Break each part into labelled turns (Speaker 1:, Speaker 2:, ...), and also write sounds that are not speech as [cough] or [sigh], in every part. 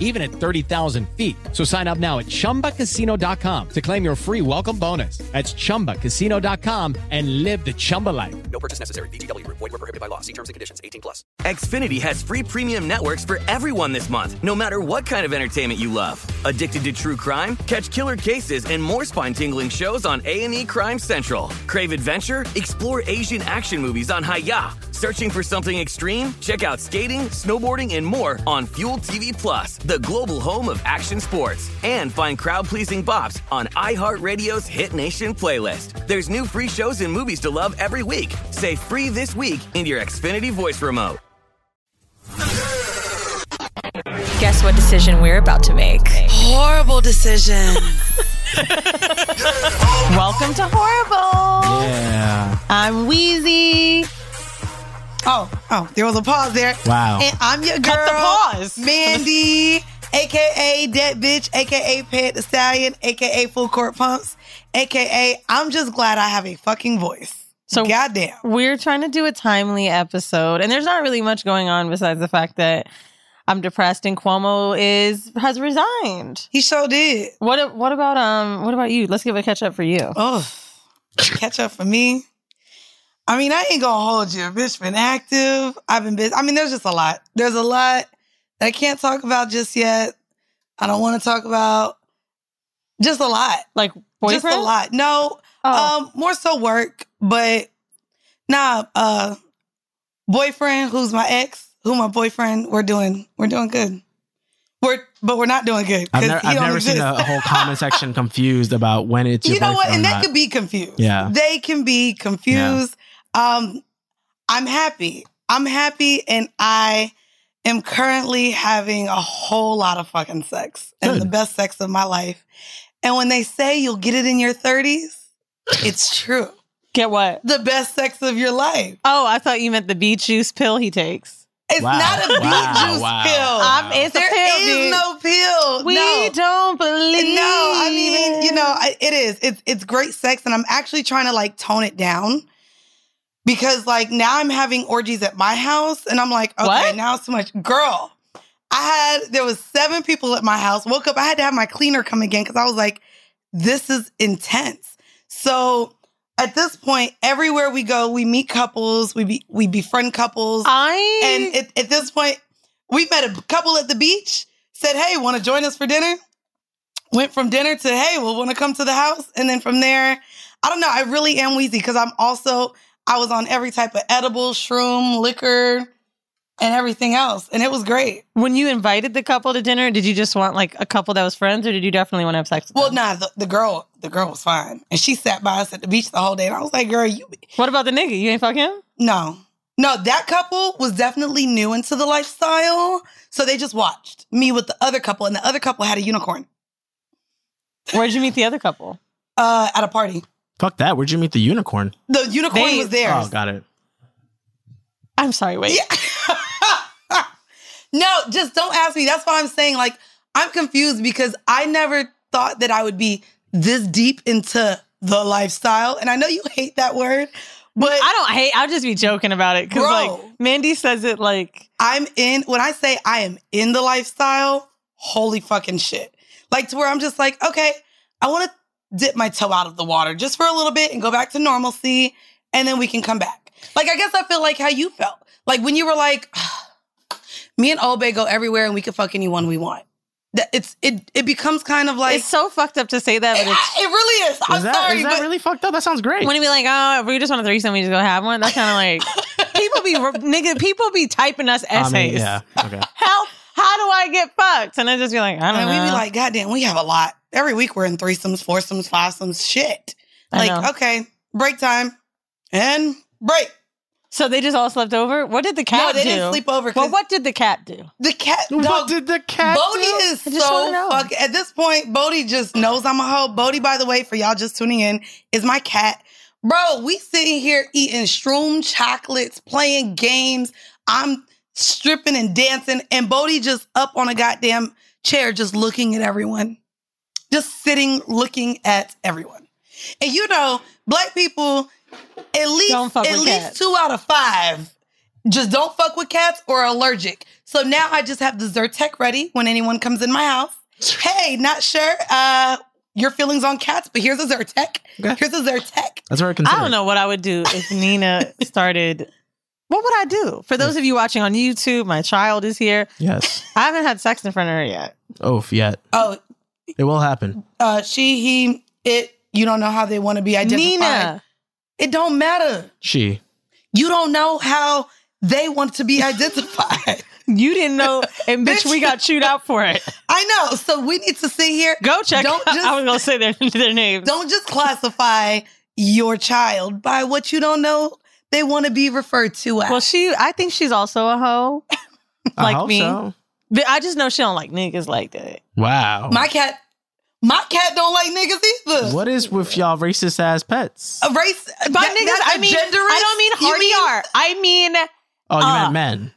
Speaker 1: even at 30,000 feet. So sign up now at ChumbaCasino.com to claim your free welcome bonus. That's ChumbaCasino.com and live the Chumba life.
Speaker 2: No purchase necessary. VGW. Void were prohibited by law. See terms and conditions. 18 plus. Xfinity has free premium networks for everyone this month, no matter what kind of entertainment you love. Addicted to true crime? Catch killer cases and more spine-tingling shows on A&E Crime Central. Crave adventure? Explore Asian action movies on Hi-YAH. Searching for something extreme? Check out skating, snowboarding, and more on Fuel TV Plus the global home of action sports, and find crowd pleasing bops on iHeartRadio's Hit Nation playlist. There's new free shows and movies to love every week. Say free this week in your Xfinity voice remote.
Speaker 3: Guess what decision we're about to make?
Speaker 4: Horrible decision. [laughs] [laughs]
Speaker 5: Welcome to Horrible.
Speaker 6: Yeah.
Speaker 5: I'm Weezy.
Speaker 4: Oh, oh, there was a pause there.
Speaker 6: Wow.
Speaker 4: And I'm your girl,
Speaker 5: Cut the pause. [laughs]
Speaker 4: Mandy, aka Dead Bitch, aka Pet the Stallion, aka Full Court Pumps, aka I'm just glad I have a fucking voice.
Speaker 5: So-
Speaker 4: goddamn.
Speaker 5: We're trying to do a timely episode, and there's not really much going on besides the fact that I'm depressed and Cuomo is has resigned.
Speaker 4: He sure did.
Speaker 5: What what about um what about you? Let's give a catch up for you.
Speaker 4: Oh, catch up for me. I mean, I ain't gonna hold you. Bitch been active. I've been busy. I mean, there's just a lot. There's a lot that I can't talk about just yet. I don't want to talk about. Just a lot.
Speaker 5: Like boyfriend?
Speaker 4: Just a lot. No,
Speaker 5: Oh.
Speaker 4: um, more so work, but nah, uh, boyfriend who's my ex, who my boyfriend, we're doing, we're doing good. We're, but we're not doing good.
Speaker 6: I've,
Speaker 4: 'cause
Speaker 6: never,
Speaker 4: he
Speaker 6: I've
Speaker 4: don't
Speaker 6: never seen a,
Speaker 4: exist.
Speaker 6: a whole comment section [laughs] confused about when it's your
Speaker 4: you know what? And
Speaker 6: or
Speaker 4: they could be confused.
Speaker 6: Yeah.
Speaker 4: They can be confused. Um, I'm happy. I'm happy and I am currently having a whole lot of fucking sex and the best sex of my life. And when they say you'll get it in your 30s, it's [laughs] true.
Speaker 5: Get what?
Speaker 4: The best sex of your life.
Speaker 5: Oh, I thought you meant the beet juice pill he takes.
Speaker 4: It's
Speaker 6: Wow.
Speaker 4: not a beet
Speaker 6: Wow,
Speaker 4: juice
Speaker 6: wow.
Speaker 4: pill.
Speaker 5: Um, it's a
Speaker 4: There
Speaker 5: pill,
Speaker 4: is
Speaker 5: dude.
Speaker 4: no pill.
Speaker 5: We
Speaker 4: no.
Speaker 5: don't believe.
Speaker 4: No, I mean, you know, it is. It's it's great sex, and I'm actually trying to like tone it down because like now I'm having orgies at my house, and I'm like, okay,
Speaker 5: What?
Speaker 4: now it's too much. Girl, I had there was seven people at my house. Woke up, I had to have my cleaner come again because I was like, this is intense. So at this point, everywhere we go, we meet couples, we be, we befriend couples,
Speaker 5: I
Speaker 4: and at, at this point, we met a couple at the beach, said, Hey, want to join us for dinner? Went from dinner to, Hey, well, want to come to the house? And then from there, I don't know. I really am wheezy because I'm also, I was on every type of edible, shroom, liquor, and everything else. And it was great.
Speaker 5: when you invited the couple to dinner, did you just want like a couple that was friends, or did you definitely want to have sex? With
Speaker 4: Well,
Speaker 5: them?
Speaker 4: nah, the, the girl, the girl was fine. And she sat by us at the beach the whole day. And I was like, Girl, you,
Speaker 5: What about the nigga? You ain't fuck him?
Speaker 4: no. No, that couple was definitely new into the lifestyle. So they just watched me with the other couple, and the other couple had a unicorn
Speaker 5: Where'd you meet the other couple?
Speaker 4: uh, at a party.
Speaker 6: Fuck that. Where'd you meet the unicorn?
Speaker 4: The unicorn
Speaker 5: They-
Speaker 4: was there.
Speaker 6: Oh, got it.
Speaker 5: I'm sorry. Wait. Yeah. [laughs]
Speaker 4: no, just don't ask me. That's why I'm saying, like, I'm confused because I never thought that I would be this deep into the lifestyle. And I know you hate that word, but
Speaker 5: I don't hate. I'll just be joking about it because
Speaker 4: Bro.
Speaker 5: like Mandy says it like
Speaker 4: I'm in, when I say I am in the lifestyle, holy fucking shit. Like, to where I'm just like, okay, I want to dip my toe out of the water just for a little bit and go back to normalcy, and then we can come back. Like, I guess I feel like how you felt. Like, when you were like, [sighs] me and Obey go everywhere and we can fuck anyone we want. That it's it it becomes kind of like
Speaker 5: it's so fucked up to say that, but
Speaker 4: it,
Speaker 5: it's
Speaker 4: it really is. I'm
Speaker 6: Is that,
Speaker 4: sorry,
Speaker 6: is that
Speaker 4: but
Speaker 6: really fucked up? That sounds great.
Speaker 5: when you be like, oh, if we just want a threesome, we just go have one. That's kind of like [laughs] people be nigga, people be typing us
Speaker 6: I
Speaker 5: essays.
Speaker 6: mean, yeah. Okay. [laughs]
Speaker 5: Help! How do I get fucked? And I just be like, I don't
Speaker 4: And
Speaker 5: know.
Speaker 4: we be like, God damn, we have a lot. Every week we're in threesomes, foursomes, fivesomes, shit.
Speaker 5: I
Speaker 4: Like,
Speaker 5: know.
Speaker 4: okay, break time and break.
Speaker 5: so they just all slept over. What did the cat do?
Speaker 4: No, they
Speaker 5: do?
Speaker 4: didn't sleep over.
Speaker 5: Well,
Speaker 4: 'cause
Speaker 5: what did the cat do?
Speaker 4: The cat,
Speaker 6: What did the cat
Speaker 4: Bodie
Speaker 6: do?
Speaker 4: is
Speaker 5: I just wanna
Speaker 4: so fuck. At this point, Bodie just knows I'm a hoe. Bodie, by the way, for y'all just tuning in, is my cat. Bro, we sitting here eating shroom chocolates, playing games. I'm stripping and dancing, and Bodie just up on a goddamn chair, just looking at everyone, just sitting looking at everyone. And you know, black people, at least
Speaker 5: Don't fuck
Speaker 4: at
Speaker 5: with
Speaker 4: least
Speaker 5: cats.
Speaker 4: two out of five just don't fuck with cats or are allergic. So now I just have the Zyrtec ready when anyone comes in my house. Hey, not sure uh, your feelings on cats, but here's a Zyrtec.
Speaker 6: Okay.
Speaker 4: Here's a Zyrtec.
Speaker 6: That's what I consider.
Speaker 5: I don't know what I would do if Nina [laughs] started. What would I do? For those of you watching on YouTube, my child is here.
Speaker 6: Yes.
Speaker 5: I haven't had sex in front of her yet.
Speaker 6: Oh, yet.
Speaker 4: Oh,
Speaker 6: It will happen.
Speaker 4: uh, she, he, it. You don't know how they want to be identified.
Speaker 5: Nina,
Speaker 4: It don't matter.
Speaker 6: She.
Speaker 4: You don't know how they want to be [laughs] identified.
Speaker 5: you didn't know, and bitch, we got chewed out for it. [laughs]
Speaker 4: I know. So we need to sit here.
Speaker 5: Go check.
Speaker 4: Don't just- [laughs]
Speaker 5: I was gonna say their their names.
Speaker 4: Don't just classify your child by what you don't know they want to be referred to as.
Speaker 5: Well, she. I think she's also a hoe.
Speaker 6: I
Speaker 5: Like
Speaker 6: hope
Speaker 5: me.
Speaker 6: so.
Speaker 5: But I just know she don't like niggas like that.
Speaker 6: Wow.
Speaker 4: my cat, my cat don't like niggas either.
Speaker 6: what is with y'all racist ass pets?
Speaker 4: A race?
Speaker 5: By
Speaker 4: that-
Speaker 5: niggas, I mean
Speaker 4: genderist?
Speaker 5: I don't mean
Speaker 4: You
Speaker 5: hardy art. I mean
Speaker 6: Oh, you
Speaker 5: uh,
Speaker 6: meant men.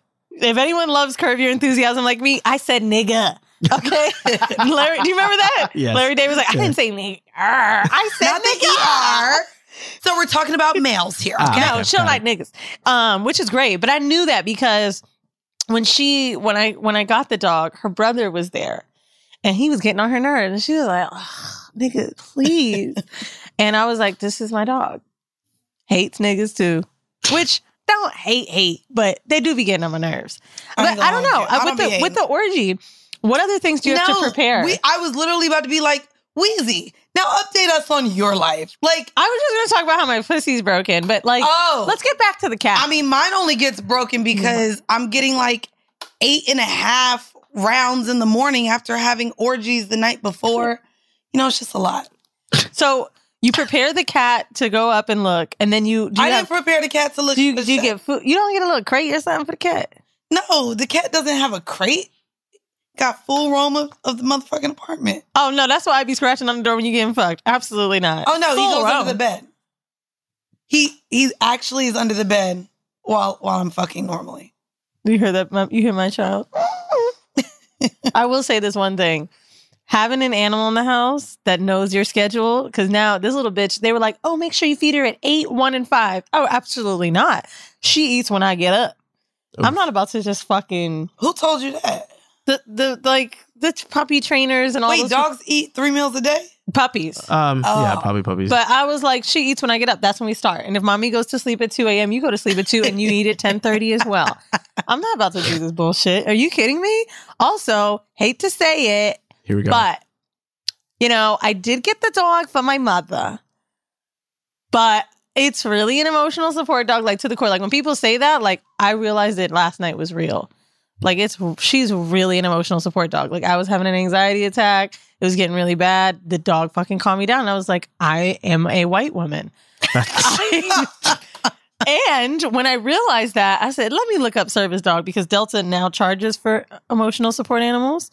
Speaker 5: if anyone loves Curb Your Enthusiasm like me, I said nigga. Okay, [laughs] Larry, do you remember that?
Speaker 6: Yes.
Speaker 5: Larry Day was like, I
Speaker 6: Yeah.
Speaker 5: didn't say nigga. I said
Speaker 4: Not the
Speaker 5: nigga.
Speaker 4: ER. So we're talking about males here.
Speaker 6: Ah.
Speaker 4: Okay.
Speaker 5: No,
Speaker 6: Okay,
Speaker 5: she don't
Speaker 6: got
Speaker 5: like niggas, um, which is great. But I knew that because when she when I when I got the dog, her brother was there, and he was getting on her nerves, and she was like, "Ugh, "Nigga, please," [laughs] and I was like, "This is my dog. Hates niggas too," which don't hate hate, but they do be getting on my nerves.
Speaker 4: I
Speaker 5: But I don't know.
Speaker 4: I
Speaker 5: Uh, with
Speaker 4: don't
Speaker 5: the with the orgy. What other things do you have to prepare?
Speaker 4: We, I was literally about to be like, Weezy, now update us on your life. Like,
Speaker 5: I was just going to talk about how my pussy's broken, but like,
Speaker 4: oh,
Speaker 5: let's get back to the cat.
Speaker 4: I mean, mine only gets broken because I'm getting like eight and a half rounds in the morning after having orgies the night before. You know, it's just a lot.
Speaker 5: So you prepare the cat to go up and look, and then you do you,
Speaker 4: I
Speaker 5: have,
Speaker 4: didn't prepare the cat to look.
Speaker 5: do you, do you get food? You don't get a little crate or something for the cat.
Speaker 4: No, the cat doesn't have a crate. Got full roam of, of the motherfucking apartment.
Speaker 5: Oh no, that's why I'd be scratching on the door when you getting fucked. Absolutely not.
Speaker 4: Oh no, he goes
Speaker 5: roam.
Speaker 4: under the bed. He he actually is under the bed while while I'm fucking normally.
Speaker 5: You hear that? my- You hear my child? [laughs] I will say this one thing. Having an animal in the house that knows your schedule, because now this little bitch, they were like, oh, make sure you feed her at eight, one, and five. Oh, absolutely not. She eats when I get up. I'm not about to just fucking
Speaker 4: Who told you that?
Speaker 5: The the like the puppy trainers and all
Speaker 4: Wait,
Speaker 5: those
Speaker 4: dogs eat three meals a day?
Speaker 5: puppies.
Speaker 6: Um, yeah,
Speaker 4: Oh.
Speaker 6: probably puppies.
Speaker 5: But I was like, she eats when I get up. That's when we start. And if mommy goes to sleep at 2 a.m., you go to sleep at 2 and you eat at 1030 as well. [laughs] I'm not about to do this bullshit. Are you kidding me? Also, hate to say it,
Speaker 6: Here we go.
Speaker 5: but you know, I did get the dog from my mother. But it's really an emotional support dog, like to the core. Like when people say that, like I realized it last night was real. Like it's she's really an emotional support dog. Like I was having an anxiety attack. It was getting really bad. The dog fucking calmed me down. I was like, I am a white woman. [laughs] and when I realized that, I said, let me look up service dog because Delta now charges for emotional support animals.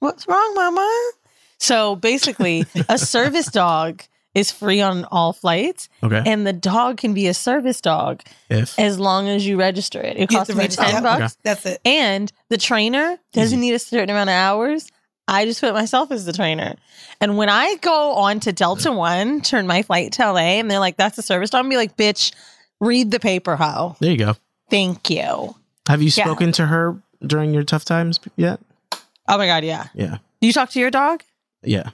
Speaker 5: What's wrong, mama? So basically, a service dog is free on all flights,
Speaker 6: okay.
Speaker 5: and the dog can be a service dog
Speaker 6: if
Speaker 5: as long as you register it. It
Speaker 4: You
Speaker 5: costs me
Speaker 4: register.
Speaker 5: 10
Speaker 4: Yep.
Speaker 5: bucks.
Speaker 4: That's it.
Speaker 5: And the trainer doesn't need a certain amount of hours. I just put myself as the trainer. And when I go on to Delta One, turn my flight to LA, and they're like, that's a service dog, I'm be like, bitch, read the paper, how?
Speaker 6: there you go.
Speaker 5: Thank you.
Speaker 6: Have you
Speaker 5: Yeah.
Speaker 6: spoken to her during your tough times yet?
Speaker 5: Oh my God, yeah.
Speaker 6: Yeah.
Speaker 5: Do you talk to your dog?
Speaker 6: Yeah.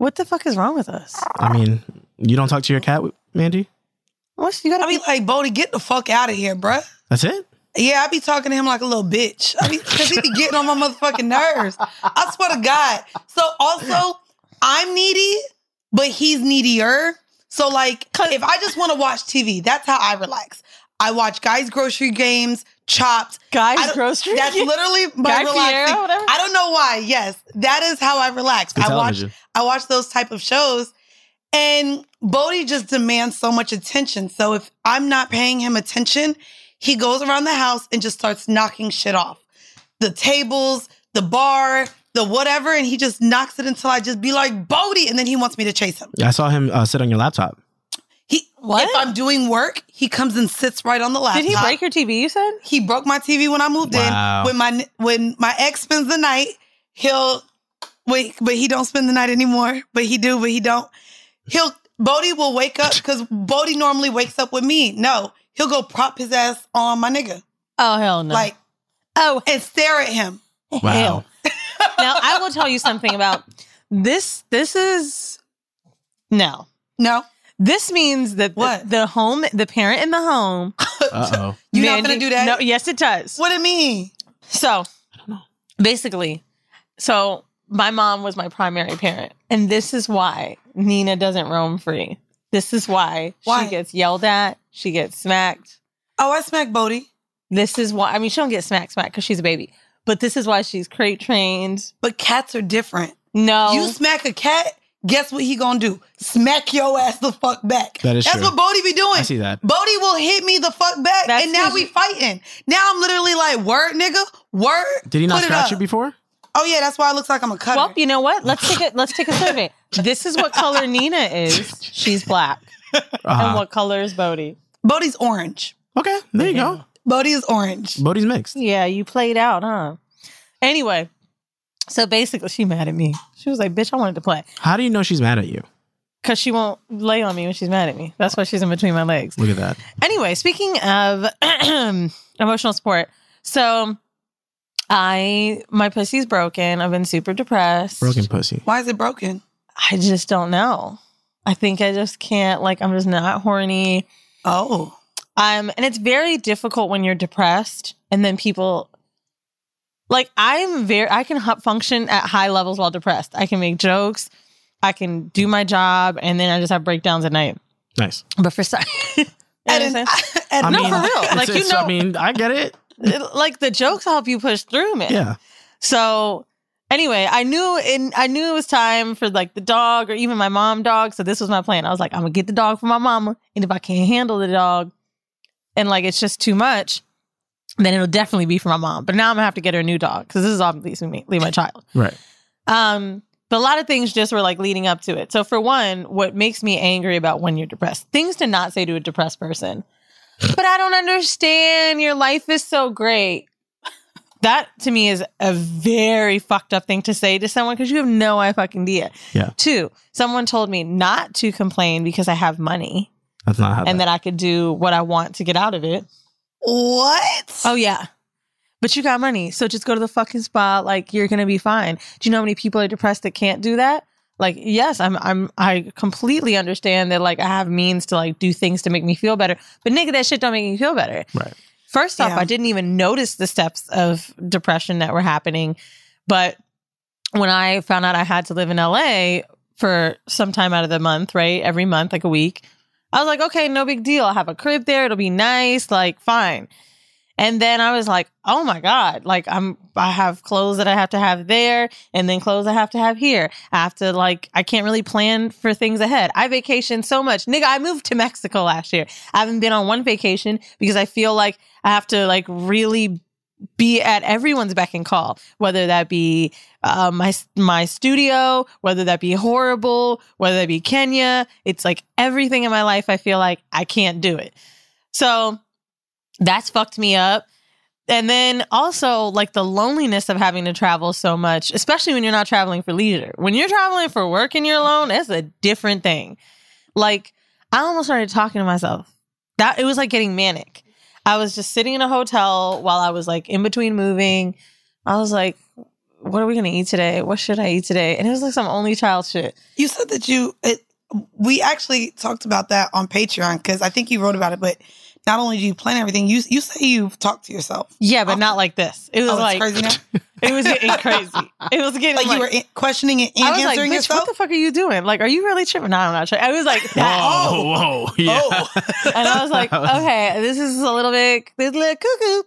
Speaker 5: What the fuck is wrong with us?
Speaker 6: I mean, you don't talk to your cat, Mandy?
Speaker 5: What's you gotta
Speaker 4: I be like, Bodie, get the fuck out of here, bruh.
Speaker 6: That's it?
Speaker 4: Yeah, I be talking to him like a little bitch. I be because he be getting on my motherfucking nerves. I swear to God. So also, I'm needy, but he's needier. So like, if I just want to watch TV, that's how I relax. I watch Guys Grocery Games, Chopped.
Speaker 5: Guys Grocery
Speaker 4: That's [laughs] literally my
Speaker 5: Guy
Speaker 4: relaxing.
Speaker 5: Fieri, whatever?
Speaker 4: I don't know why. Yes, that is how I relax.
Speaker 6: Good
Speaker 4: I watch. I watch those type of shows, and Bodie just demands so much attention. So if I'm not paying him attention, he goes around the house and just starts knocking shit off. The tables, the bar, the whatever, and he just knocks it until I just be like, Bodie, and then he wants me to chase him.
Speaker 6: Yeah, I saw him uh, sit on your laptop.
Speaker 4: He
Speaker 5: What?
Speaker 4: if I'm doing work, he comes and sits right on the laptop.
Speaker 5: Did he break your TV? You said.
Speaker 4: He broke my TV when I moved
Speaker 6: Wow.
Speaker 4: in. When my when my ex spends the night, he'll wait, but he don't spend the night anymore. But he do, but he don't. He'll Bodie will wake up because Bodie normally wakes up with me. No, he'll go prop his ass on my nigga,
Speaker 5: Oh hell no!
Speaker 4: like
Speaker 5: oh
Speaker 4: and stare at him.
Speaker 6: Wow.
Speaker 5: hell. [laughs] now I will tell you something about this. This is no.
Speaker 4: No,
Speaker 5: This means that the,
Speaker 4: What?
Speaker 5: the home, the parent in the home. [laughs]
Speaker 6: Uh oh.
Speaker 4: you not
Speaker 5: Mandy-
Speaker 4: gonna do that.
Speaker 5: No, yes, it does.
Speaker 4: What it mean?
Speaker 5: So, basically, so my mom was my primary parent, and this is why Nina doesn't roam free. This is why,
Speaker 4: Why?
Speaker 5: she gets yelled at, she gets smacked.
Speaker 4: Oh, I smacked Bodie,
Speaker 5: This is why. I mean, she don't get smacked, smacked because she's a baby, but this is why she's crate trained.
Speaker 4: but cats are different.
Speaker 5: No,
Speaker 4: You smack a cat, guess what he gonna do? Smack your ass the fuck back.
Speaker 6: That is
Speaker 4: That's
Speaker 6: true.
Speaker 4: what Bodie be doing.
Speaker 6: I see that.
Speaker 4: Bodie will hit me the fuck back,
Speaker 5: That's
Speaker 4: and now
Speaker 5: 'cause
Speaker 4: we fighting. Now I'm literally like, word, nigga, word.
Speaker 6: Did he not
Speaker 4: Put it
Speaker 6: scratch
Speaker 4: up.
Speaker 6: you before?
Speaker 4: Oh yeah, that's why it looks like I'm a cutter.
Speaker 5: Well, you know what? Let's take it. Let's take a survey. This is what color Nina is. She's black. And
Speaker 6: Uh-huh.
Speaker 5: what color is Bodie?
Speaker 4: Bodie's orange.
Speaker 6: Okay, there you go.
Speaker 4: Bodie is orange.
Speaker 6: Bodie's mixed.
Speaker 5: Yeah, you played out, huh? Anyway, so basically, she mad at me. She was like, "Bitch, I wanted to play."
Speaker 6: How do you know she's mad at you?
Speaker 5: because she won't lay on me when she's mad at me. That's why she's in between my legs.
Speaker 6: Look at that.
Speaker 5: Anyway, speaking of [clears throat] emotional support, so I my pussy's broken. I've been super depressed.
Speaker 6: Broken pussy.
Speaker 4: Why is it broken?
Speaker 5: I just don't know. I think I just can't. Like I'm just not horny.
Speaker 4: Oh,
Speaker 5: Um, and it's very difficult when you're depressed, and then people. Like I'm very, I can function at high levels while depressed. I can make jokes, I can do my job, and then I just have breakdowns at night.
Speaker 6: Nice.
Speaker 5: But for some, [laughs] You know what I'm
Speaker 4: and,
Speaker 5: saying? [laughs]
Speaker 4: and
Speaker 5: No,
Speaker 6: mean,
Speaker 5: for real. Like, you know-
Speaker 6: I mean, I get it.
Speaker 5: It- like the jokes help you push through, man.
Speaker 6: Yeah.
Speaker 5: So anyway, I knew in I knew it was time for like the dog or even my mom dog. So this was my plan. I was like, I'm gonna get the dog for my mama, and if I can't handle the dog, and like it's just too much, then it'll definitely be for my mom. But now I'm gonna have to get her a new dog because this is obviously me, leave my child.
Speaker 6: Right.
Speaker 5: Um, but a lot of things just were like leading up to it. So for one, what makes me angry about when you're depressed, things to not say to a depressed person. But I don't understand. Your life is so great. [laughs] That to me is a very fucked up thing to say to someone because you have no fucking idea.
Speaker 6: Yeah.
Speaker 5: Two, someone told me not to complain because I have money
Speaker 6: That's not how.
Speaker 5: and
Speaker 6: that,
Speaker 5: that I could do what I want to get out of it.
Speaker 4: What?
Speaker 5: Oh yeah. But you got money. So just go to the fucking spa. Like you're gonna be fine. Do you know how many people are depressed that can't do that? Like, yes, I'm I'm I completely understand that like I have means to like do things to make me feel better. But nigga, that shit don't make me feel better.
Speaker 6: Right.
Speaker 5: First off,
Speaker 4: Yeah.
Speaker 5: I didn't even notice the steps of depression that were happening. But when I found out I had to live in LA for some time out of the month, right? Every month, like a week, I was like, okay, no big deal. I'll have a crib there. It'll be nice. Like, fine. And then I was like, oh my God, like I'm, I have clothes that I have to have there and then clothes I have to have here. I have to like, I can't really plan for things ahead. I vacation so much. Nigga, I moved to Mexico last year. I haven't been on one vacation because I feel like I have to like really be at everyone's beck and call, whether that be uh, my my studio, whether that be horrible, whether that be Kenya. It's like everything in my life. I feel like I can't do it. So that's fucked me up. And then also like the loneliness of having to travel so much, especially when you're not traveling for leisure. When you're traveling for work and you're alone, that's a different thing. Like I almost started talking to myself. That it was like getting manic. I was just sitting in a hotel while I was like in between moving. I was like, what are we gonna eat today? What should I eat today? And it was like some only child shit.
Speaker 4: You said that you. It, we actually talked about that on Patreon because I think you wrote about it. But not only do you plan everything, you you say you've talked to yourself.
Speaker 5: Yeah, but not like this. It was
Speaker 4: Oh,
Speaker 5: like
Speaker 4: crazy. [laughs]
Speaker 5: It was getting [laughs] crazy. It was getting
Speaker 4: Like, you were in- questioning it and
Speaker 5: I was like,
Speaker 4: answering
Speaker 5: bitch,
Speaker 4: yourself.
Speaker 5: what the fuck are you doing? Like, are you really tripping? No, I'm not tripping. I was like, that.
Speaker 6: Whoa, whoa, yeah.
Speaker 4: Oh. [laughs]
Speaker 5: and I was like, [laughs] okay, this is a little bit, this little cuckoo.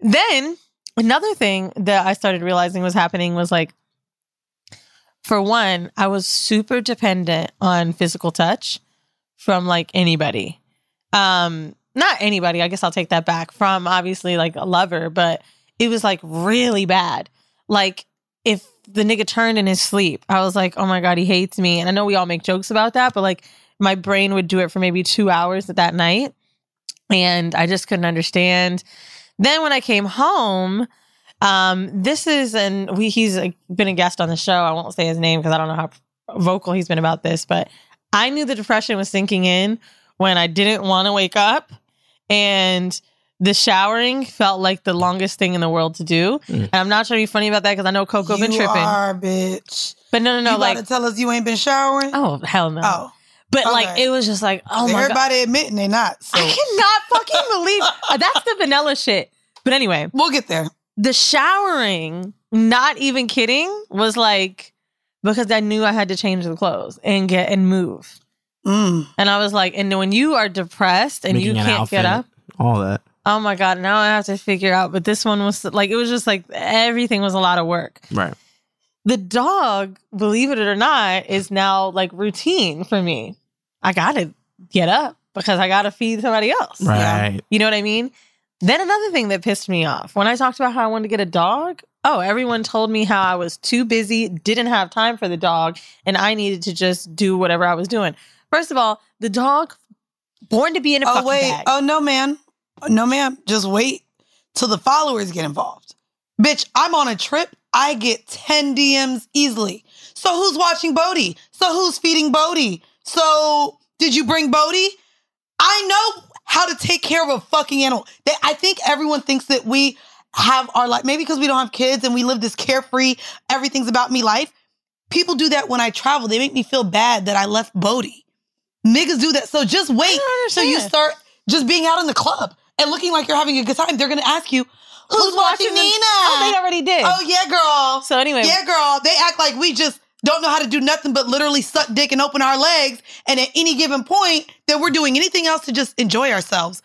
Speaker 5: Then another thing that I started realizing was happening was like, for one, I was super dependent on physical touch from like anybody. Um, not anybody, I guess I'll take that back from obviously like a lover, but it was like really bad. Like if the nigga turned in his sleep, I was like, oh my God, he hates me. And I know we all make jokes about that, but like my brain would do it for maybe two hours that night. And I just couldn't understand. Then when I came home, um, this is and we he's been a guest on the show. I won't say his name because I don't know how vocal he's been about this, but I knew the depression was sinking in when I didn't want to wake up and the showering felt like the longest thing in the world to do. And I'm not trying to be funny about that because I know Coco been
Speaker 4: you
Speaker 5: tripping.
Speaker 4: are, bitch.
Speaker 5: but no, no, no,
Speaker 4: you
Speaker 5: like
Speaker 4: about to tell us you ain't been showering?
Speaker 5: oh hell no.
Speaker 4: Oh.
Speaker 5: But like it was just like oh my god.
Speaker 4: Everybody admitting they not. So
Speaker 5: I cannot fucking believe uh, that's the vanilla shit. But anyway,
Speaker 4: we'll get there.
Speaker 5: the showering, not even kidding, was like because I knew I had to change the clothes and get and move.
Speaker 4: Mm.
Speaker 5: And I was like, and when you are depressed and you
Speaker 6: Making an
Speaker 5: can't get
Speaker 6: outfit,
Speaker 5: up,
Speaker 6: All that.
Speaker 5: Oh my god, now I have to figure out. But this one was like, it was just like everything was a lot of work.
Speaker 6: Right.
Speaker 5: The dog, believe it or not, is now like routine for me. I gotta get up because I gotta feed somebody else.
Speaker 6: Right.
Speaker 5: You know what I mean? Then another thing that pissed me off when I talked about how I wanted to get a dog. Oh, everyone told me how I was too busy, didn't have time for the dog, and I needed to just do whatever I was doing. First of all, the dog born to be in a
Speaker 4: Oh
Speaker 5: fucking
Speaker 4: wait.
Speaker 5: bag.
Speaker 4: Oh no, man. No, ma'am. Just wait till the followers get involved. Bitch, I'm on a trip. I get 10 DMs easily. So who's watching Bodie? So who's feeding Bodie? So did you bring Bodie? I know how to take care of a fucking animal. They, I think everyone thinks that we have our life, maybe because we don't have kids and we live this carefree, everything's about me life. People do that when I travel. They make me feel bad that I left Bodie. Niggas do that. So just wait till you start just being out in the club and looking like you're having a good time. They're gonna ask you, who's, watching,
Speaker 5: them?
Speaker 4: Nina?
Speaker 5: Oh, they already did.
Speaker 4: Oh yeah, girl.
Speaker 5: So anyway,
Speaker 4: yeah, girl. They act like we just don't know how to do nothing but literally suck dick and open our legs. And at any given point, that we're doing anything else to just enjoy ourselves.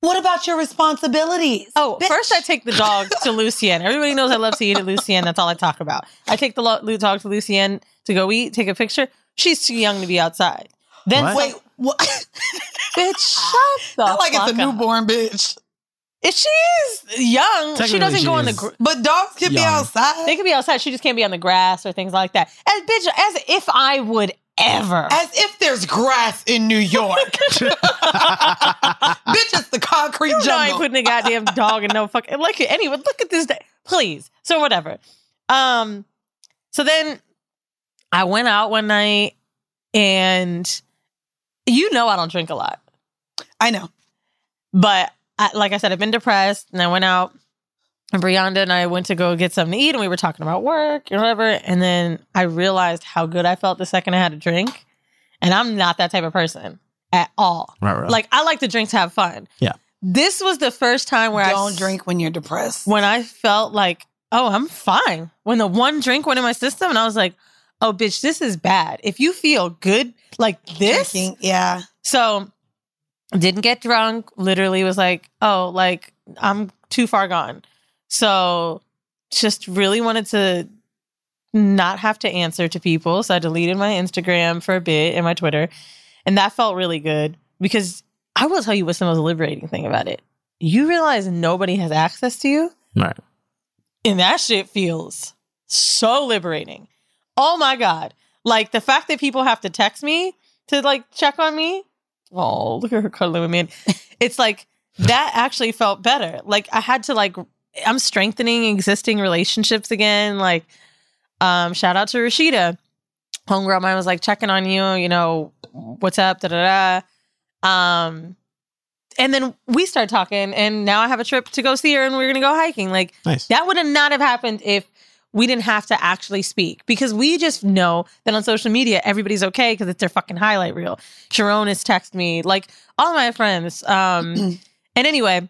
Speaker 4: What about your responsibilities?
Speaker 5: Oh,
Speaker 4: bitch?
Speaker 5: first I take the dog to [laughs] Lucien. Everybody knows I love to eat at Lucien. That's all I talk about. I take the lo- dog to Lucien to go eat, take a picture. She's too young to be outside. Then
Speaker 6: What?
Speaker 4: Wait, what? [laughs]
Speaker 5: bitch, shut the
Speaker 4: Not like
Speaker 5: fuck
Speaker 4: it's a
Speaker 5: up.
Speaker 4: newborn bitch.
Speaker 5: If she is young, she doesn't
Speaker 6: she
Speaker 5: go on the.
Speaker 6: is.
Speaker 5: Gr-
Speaker 4: But dogs can be outside.
Speaker 5: they can be outside. She just can't be on the grass or things like that. As bitch, as if I would ever.
Speaker 4: As if there's grass in New York. [laughs] [laughs] Bitch, it's the concrete
Speaker 5: You know I ain't putting a goddamn dog in no fucking like anyway. Look at this day, please. So whatever. Um. So then I went out one night, and you know I don't drink a lot,
Speaker 4: I know.
Speaker 5: but I, like I said, I've been depressed, and I went out. And Brianda and I went to go get something to eat, and we were talking about work and whatever. And then I realized how good I felt the second I had a drink, and I'm not that type of person at all.
Speaker 6: Right, right.
Speaker 5: Like I like to drink to have fun.
Speaker 6: Yeah.
Speaker 5: This was the first time where I
Speaker 4: Don't drink when you're depressed.
Speaker 5: when I felt like, oh, I'm fine. When the one drink went in my system, and I was like, oh, bitch, this is bad. If you feel good like this,
Speaker 4: Drinking, yeah.
Speaker 5: so didn't get drunk. Literally was like, oh, like I'm too far gone. So just really wanted to not have to answer to people. So I deleted my Instagram for a bit and my Twitter. And that felt really good because I will tell you what's the most liberating thing about it. You realize nobody has access to you.
Speaker 6: right.
Speaker 5: And that shit feels so liberating. Oh my God. Like the fact that people have to text me to like check on me. Oh, look at her cuddling with me. It's like that actually felt better. Like I had to like I'm strengthening existing relationships again. Like, um, shout out to Rashida. Homegirl mine was like checking on you, you know, what's up, da da da. Um, and then we start talking, and now I have a trip to go see her, and we're gonna go hiking. Like,
Speaker 6: Nice.
Speaker 5: that would have not have happened if we didn't have to actually speak because we just know that on social media everybody's okay because it's their fucking highlight reel. Sharon has texted me, like all my friends. Um, [clears throat] and anyway,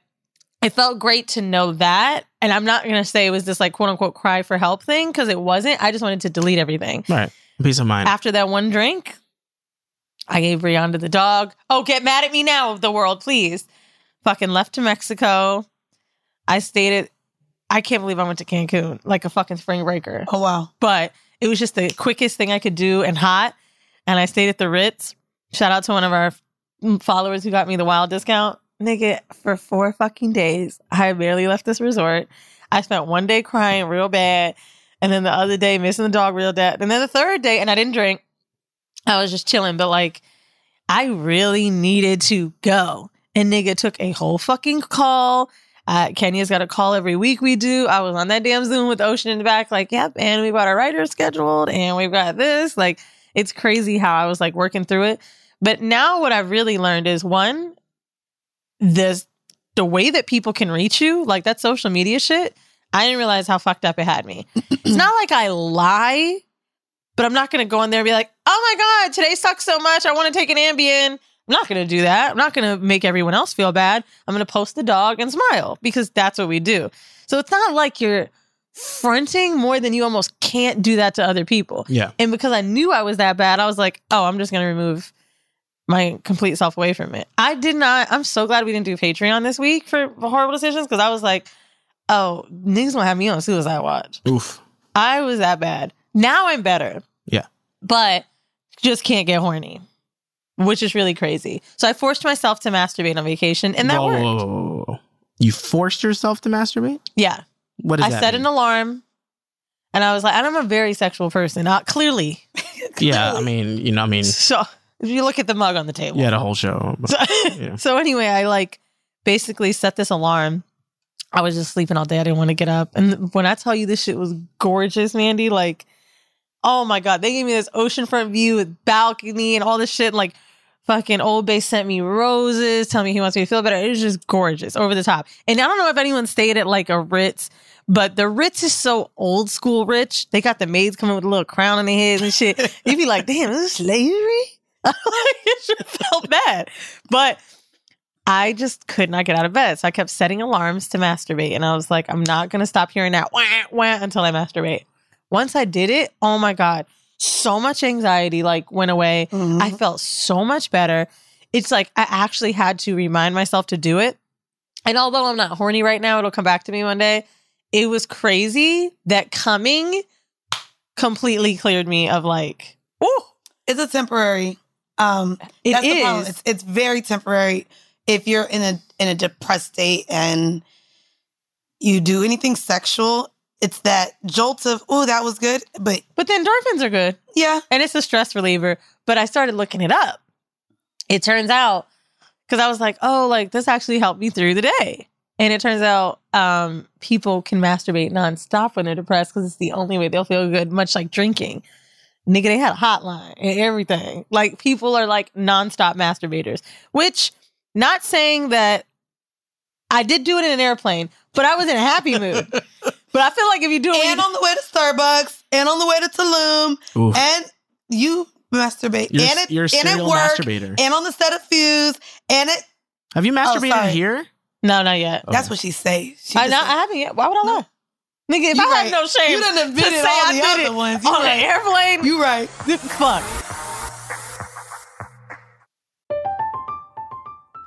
Speaker 5: it felt great to know that. And I'm not gonna say it was this like quote unquote cry for help thing because it wasn't. I just wanted to delete everything.
Speaker 6: Right. Peace of mind.
Speaker 5: After that one drink, I gave Brianna the dog. Oh, get mad at me now, the world, please. Fucking left to Mexico. I stayed at. I can't believe I went to Cancun like a fucking spring breaker.
Speaker 4: Oh wow.
Speaker 5: But it was just the quickest thing I could do and hot. And I stayed at the Ritz. Shout out to one of our followers who got me the wild discount. Nigga, for four fucking days, I barely left this resort. I spent one day crying real bad. And then the other day missing the dog real bad. And then the third day, and I didn't drink. I was just chilling. But like, I really needed to go. And nigga took a whole fucking call. Uh, Kenya's got a call every week we do. I was on that damn Zoom with Ocean in the back, like, yep, and we got our writer scheduled and we've got this. Like, it's crazy how I was like working through it. But now what I've really learned is one, this the way that people can reach you, like that social media shit, I didn't realize how fucked up it had me. [clears throat] it's not like I lie, but I'm not gonna go in there and be like, oh my God, today sucks so much. I want to take an Ambien. I'm not going to do that. I'm not going to make everyone else feel bad. I'm going to post the dog and smile because that's what we do. So it's not like you're fronting more than you almost can't do that to other people.
Speaker 6: Yeah.
Speaker 5: And because I knew I was that bad, I was like, oh, I'm just going to remove my complete self away from it. I did not. I'm so glad we didn't do Patreon this week for horrible decisions because I was like, oh, niggas gonna have me on suicide watch.
Speaker 6: Oof.
Speaker 5: I was that bad. Now I'm better,
Speaker 6: Yeah.
Speaker 5: but just can't get horny, which is really crazy. So I forced myself to masturbate on vacation, and that
Speaker 6: Whoa,
Speaker 5: worked.
Speaker 6: whoa, whoa, whoa. You forced yourself to masturbate?
Speaker 5: Yeah,
Speaker 6: What does
Speaker 5: I
Speaker 6: that
Speaker 5: set
Speaker 6: mean?
Speaker 5: an alarm, and I was like, and I'm a very sexual person. Not clearly. [laughs]
Speaker 6: Yeah, I mean, you know, I mean,
Speaker 5: So if you look at the mug on the table,
Speaker 6: you had a whole show. but-
Speaker 5: So,
Speaker 6: Yeah. [laughs]
Speaker 5: so anyway, I like basically set this alarm. I was just sleeping all day. I didn't want to get up. And when I tell you this shit was gorgeous, Mandy, like, oh my God, they gave me this oceanfront view with balcony and all this shit. Like, fucking Old Bay sent me roses, tell me he wants me to feel better. It was just gorgeous, over the top. And I don't know if anyone stayed at like a Ritz, but the Ritz is so old school rich. They got the maids coming with a little crown on their heads and shit. [laughs] You'd be like, damn, is this slavery? [laughs] it just felt bad. But I just could not get out of bed. So I kept setting alarms to masturbate. And I was like, I'm not going to stop hearing that wah, wah until I masturbate. Once I did it, oh my God, so much anxiety like went away.
Speaker 4: Mhm.
Speaker 5: I felt so much better. It's like I actually had to remind myself to do it. And although I'm not horny right now, it'll come back to me one day. It was crazy that coming completely cleared me of like, oh,
Speaker 4: It's a temporary. Um,
Speaker 5: it
Speaker 4: problem. It's it's very temporary. If you're in a in a depressed state and you do anything sexual, it's that jolt of oh that was good, but
Speaker 5: But the endorphins are good.
Speaker 4: yeah,
Speaker 5: and it's a stress reliever. But I started looking it up. It turns out because I was like, oh, like this actually helped me through the day. And it turns out um, people can masturbate nonstop when they're depressed because it's the only way they'll feel good, much like drinking. Nigga, they had a hotline and everything. Like people are like nonstop masturbators, which not saying that I did do it in an airplane, but I was in a happy mood. [laughs] but I feel like if you do it,
Speaker 4: and
Speaker 5: you-
Speaker 4: on the way to Starbucks, and on the way to Tulum,
Speaker 6: Oof.
Speaker 4: and you masturbate,
Speaker 6: You're-
Speaker 4: and it
Speaker 6: you're a
Speaker 4: and at
Speaker 6: serial
Speaker 4: work,
Speaker 6: masturbator.
Speaker 4: and on the set of Fuse, and it.
Speaker 6: Have you oh, masturbated
Speaker 4: sorry.
Speaker 6: here?
Speaker 5: no, not yet.
Speaker 4: That's what she say. She
Speaker 5: I,
Speaker 4: just
Speaker 5: not,
Speaker 4: said-
Speaker 5: I haven't yet. Why would I
Speaker 4: No.
Speaker 5: lie? Nigga, if
Speaker 4: You
Speaker 5: I
Speaker 4: right.
Speaker 5: had no shame,
Speaker 4: You done
Speaker 5: to
Speaker 4: admitted
Speaker 5: say
Speaker 4: all
Speaker 5: I
Speaker 4: the
Speaker 5: did
Speaker 4: other
Speaker 5: it
Speaker 4: ones. You
Speaker 5: on
Speaker 4: right.
Speaker 5: an airplane.
Speaker 4: You right.
Speaker 5: fuck.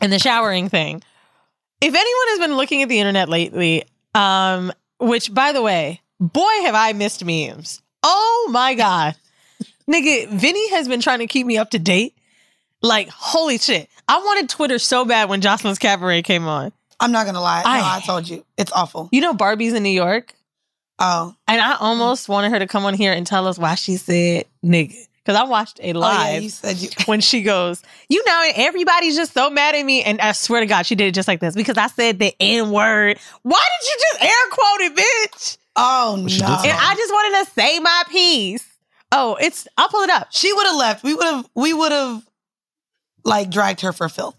Speaker 5: and the showering thing, if anyone has been looking at the internet lately, um, which by the way, boy, have I missed memes. Oh my God. [laughs] Nigga, Vinny has been trying to keep me up to date. Like, holy shit. I wanted Twitter so bad when Joseline's Cabaret came on.
Speaker 4: I'm not gonna lie. No,
Speaker 5: I-
Speaker 4: I told you. It's awful.
Speaker 5: You know, Barbie's in New York.
Speaker 4: Oh.
Speaker 5: And I almost wanted her to come on here and tell us why she said nigga. Because I watched a
Speaker 4: Oh,
Speaker 5: live.
Speaker 4: yeah, you said you [laughs]
Speaker 5: when she goes, you know, everybody's just so mad at me. And I swear to God, she did it just like this because I said the N word. Why did you just air quote it, bitch?
Speaker 4: Oh no.
Speaker 5: And I just wanted to say my piece. Oh, it's, I'll pull it up.
Speaker 4: she would have left. We would have we would have like dragged her for filth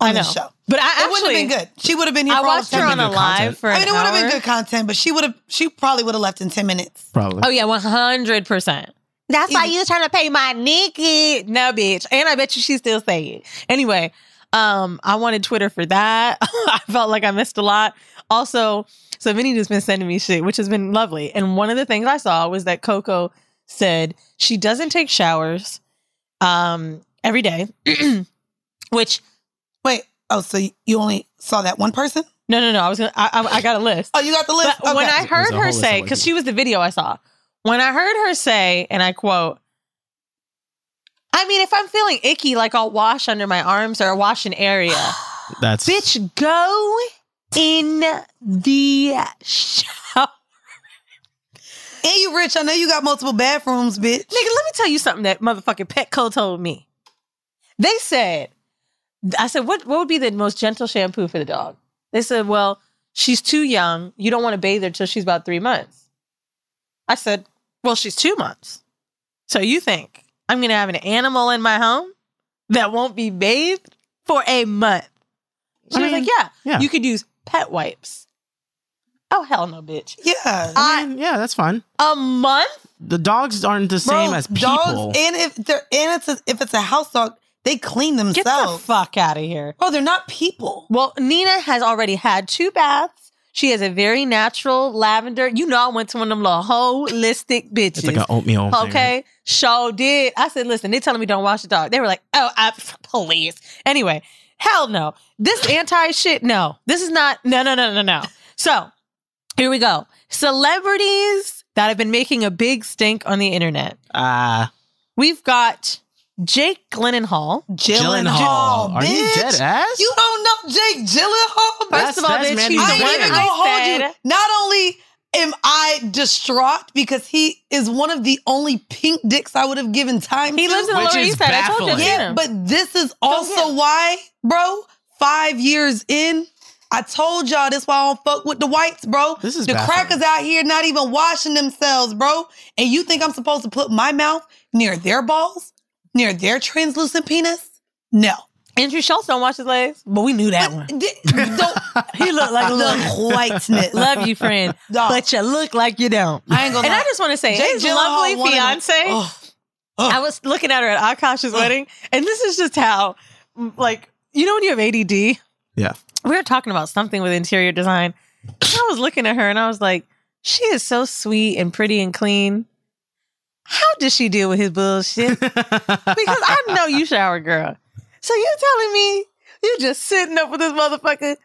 Speaker 4: on
Speaker 5: I know.
Speaker 4: show.
Speaker 5: But I
Speaker 4: it wouldn't
Speaker 5: actually,
Speaker 4: have been good. She would have been here
Speaker 5: I
Speaker 4: for
Speaker 5: watched
Speaker 4: the
Speaker 5: her on a live for
Speaker 4: I mean, it would have been good content, but she would have she probably would have left in 10 minutes.
Speaker 6: Probably.
Speaker 5: Oh yeah, one hundred percent. That's why you was trying to pay my Nikki. No, bitch. And I bet you she still say it. Anyway, um, I wanted Twitter for that. [laughs] I felt like I missed a lot. Also, so Vinny just been sending me shit, which has been lovely. And one of the things I saw was that Coco said she doesn't take showers um every day. [clears throat] which
Speaker 4: Wait, oh, so you only saw that one person?
Speaker 5: no no no, I was gonna I, I, I got a list.
Speaker 4: Oh, you got the list.
Speaker 5: But when I heard her
Speaker 6: whole list of
Speaker 5: say, because she was the video I saw, when I heard her say, and I quote, I mean, if I'm feeling icky, like I'll wash under my arms or wash an area. [sighs]
Speaker 6: That's
Speaker 5: Bitch, go in the shower.
Speaker 4: and you rich, I know you got multiple bathrooms, bitch.
Speaker 5: Nigga, let me tell you something that motherfucking Petco told me. They said, I said, what, what would be the most gentle shampoo for the dog? They said, well, she's too young. You don't want to bathe her till she's about three months. I said, well, she's two months. So you think I'm going to have an animal in my home that won't be bathed for a month? She
Speaker 6: I
Speaker 5: was
Speaker 6: mean,
Speaker 5: like, yeah,
Speaker 6: yeah.
Speaker 5: you could use pet wipes. Oh, hell no, bitch.
Speaker 4: Yeah.
Speaker 5: I-
Speaker 6: I mean, yeah, that's fine.
Speaker 5: A month?
Speaker 6: The dogs aren't the same
Speaker 4: Bro,
Speaker 6: as people.
Speaker 4: Dogs, and if they're and it's a, if it's a house dog, they clean themselves.
Speaker 5: Get the fuck out of here.
Speaker 4: Bro, they're not people.
Speaker 5: Well, Nina has already had two baths. She has a very natural lavender. You know, I went to one of them little holistic bitches.
Speaker 6: it's like an oatmeal.
Speaker 5: okay,
Speaker 6: right?
Speaker 5: show did. I said, listen, they're telling me don't wash the dog. They were like, oh, I, [laughs] please. Anyway, hell no. This anti shit, no. This is not. No, no, no, no, no. So here we go. Celebrities that have been making a big stink on the internet.
Speaker 6: Ah,
Speaker 5: We've got Jake Gyllenhaal.
Speaker 4: Gyllenhaal,
Speaker 6: Gyllenhaal. Are you dead ass?
Speaker 4: You don't know Jake Gyllenhaal?
Speaker 5: First
Speaker 6: That's-
Speaker 5: of all, bitch,
Speaker 6: Mandy
Speaker 5: he's
Speaker 4: I
Speaker 5: the
Speaker 4: ain't
Speaker 6: Moore.
Speaker 4: even
Speaker 5: I
Speaker 4: gonna hold
Speaker 5: said.
Speaker 4: you. Not only am I distraught because he is one of the only pink dicks I would have given time
Speaker 5: He
Speaker 4: to.
Speaker 5: lives in the
Speaker 6: Which
Speaker 5: Lower East Side. I told you, I've
Speaker 6: baffling.
Speaker 5: seen
Speaker 4: Yeah, but this is also why, bro. Five years in, I told y'all this why I don't fuck with the whites, bro.
Speaker 6: This is
Speaker 4: the
Speaker 6: baffling.
Speaker 4: crackers out here not even washing themselves, bro. And you think I'm supposed to put my mouth near their balls, near their translucent penis? No.
Speaker 5: Andrew Schulz don't wash his legs, but we knew that one.
Speaker 4: D- don't- [laughs]
Speaker 5: He looked like
Speaker 4: the [laughs] whiteness.
Speaker 5: Love you, friend,
Speaker 4: Dog.
Speaker 5: but you look like you don't.
Speaker 4: I ain't gonna
Speaker 5: And
Speaker 4: lie.
Speaker 5: I just want to say,
Speaker 4: Jake
Speaker 5: his
Speaker 4: Gyllenhaal,
Speaker 5: lovely
Speaker 4: one of them-
Speaker 5: fiance.
Speaker 4: Oh, oh.
Speaker 5: I was looking at her at Akash's oh. wedding, and this is just how, like, you know, when you have ADD,
Speaker 6: Yeah.
Speaker 5: we were talking about something with interior design. And I was looking at her, and I was like, she is so sweet and pretty and clean. How does she deal with his bullshit? because I know you shower, girl. So you telling me you just sitting up with this motherfucker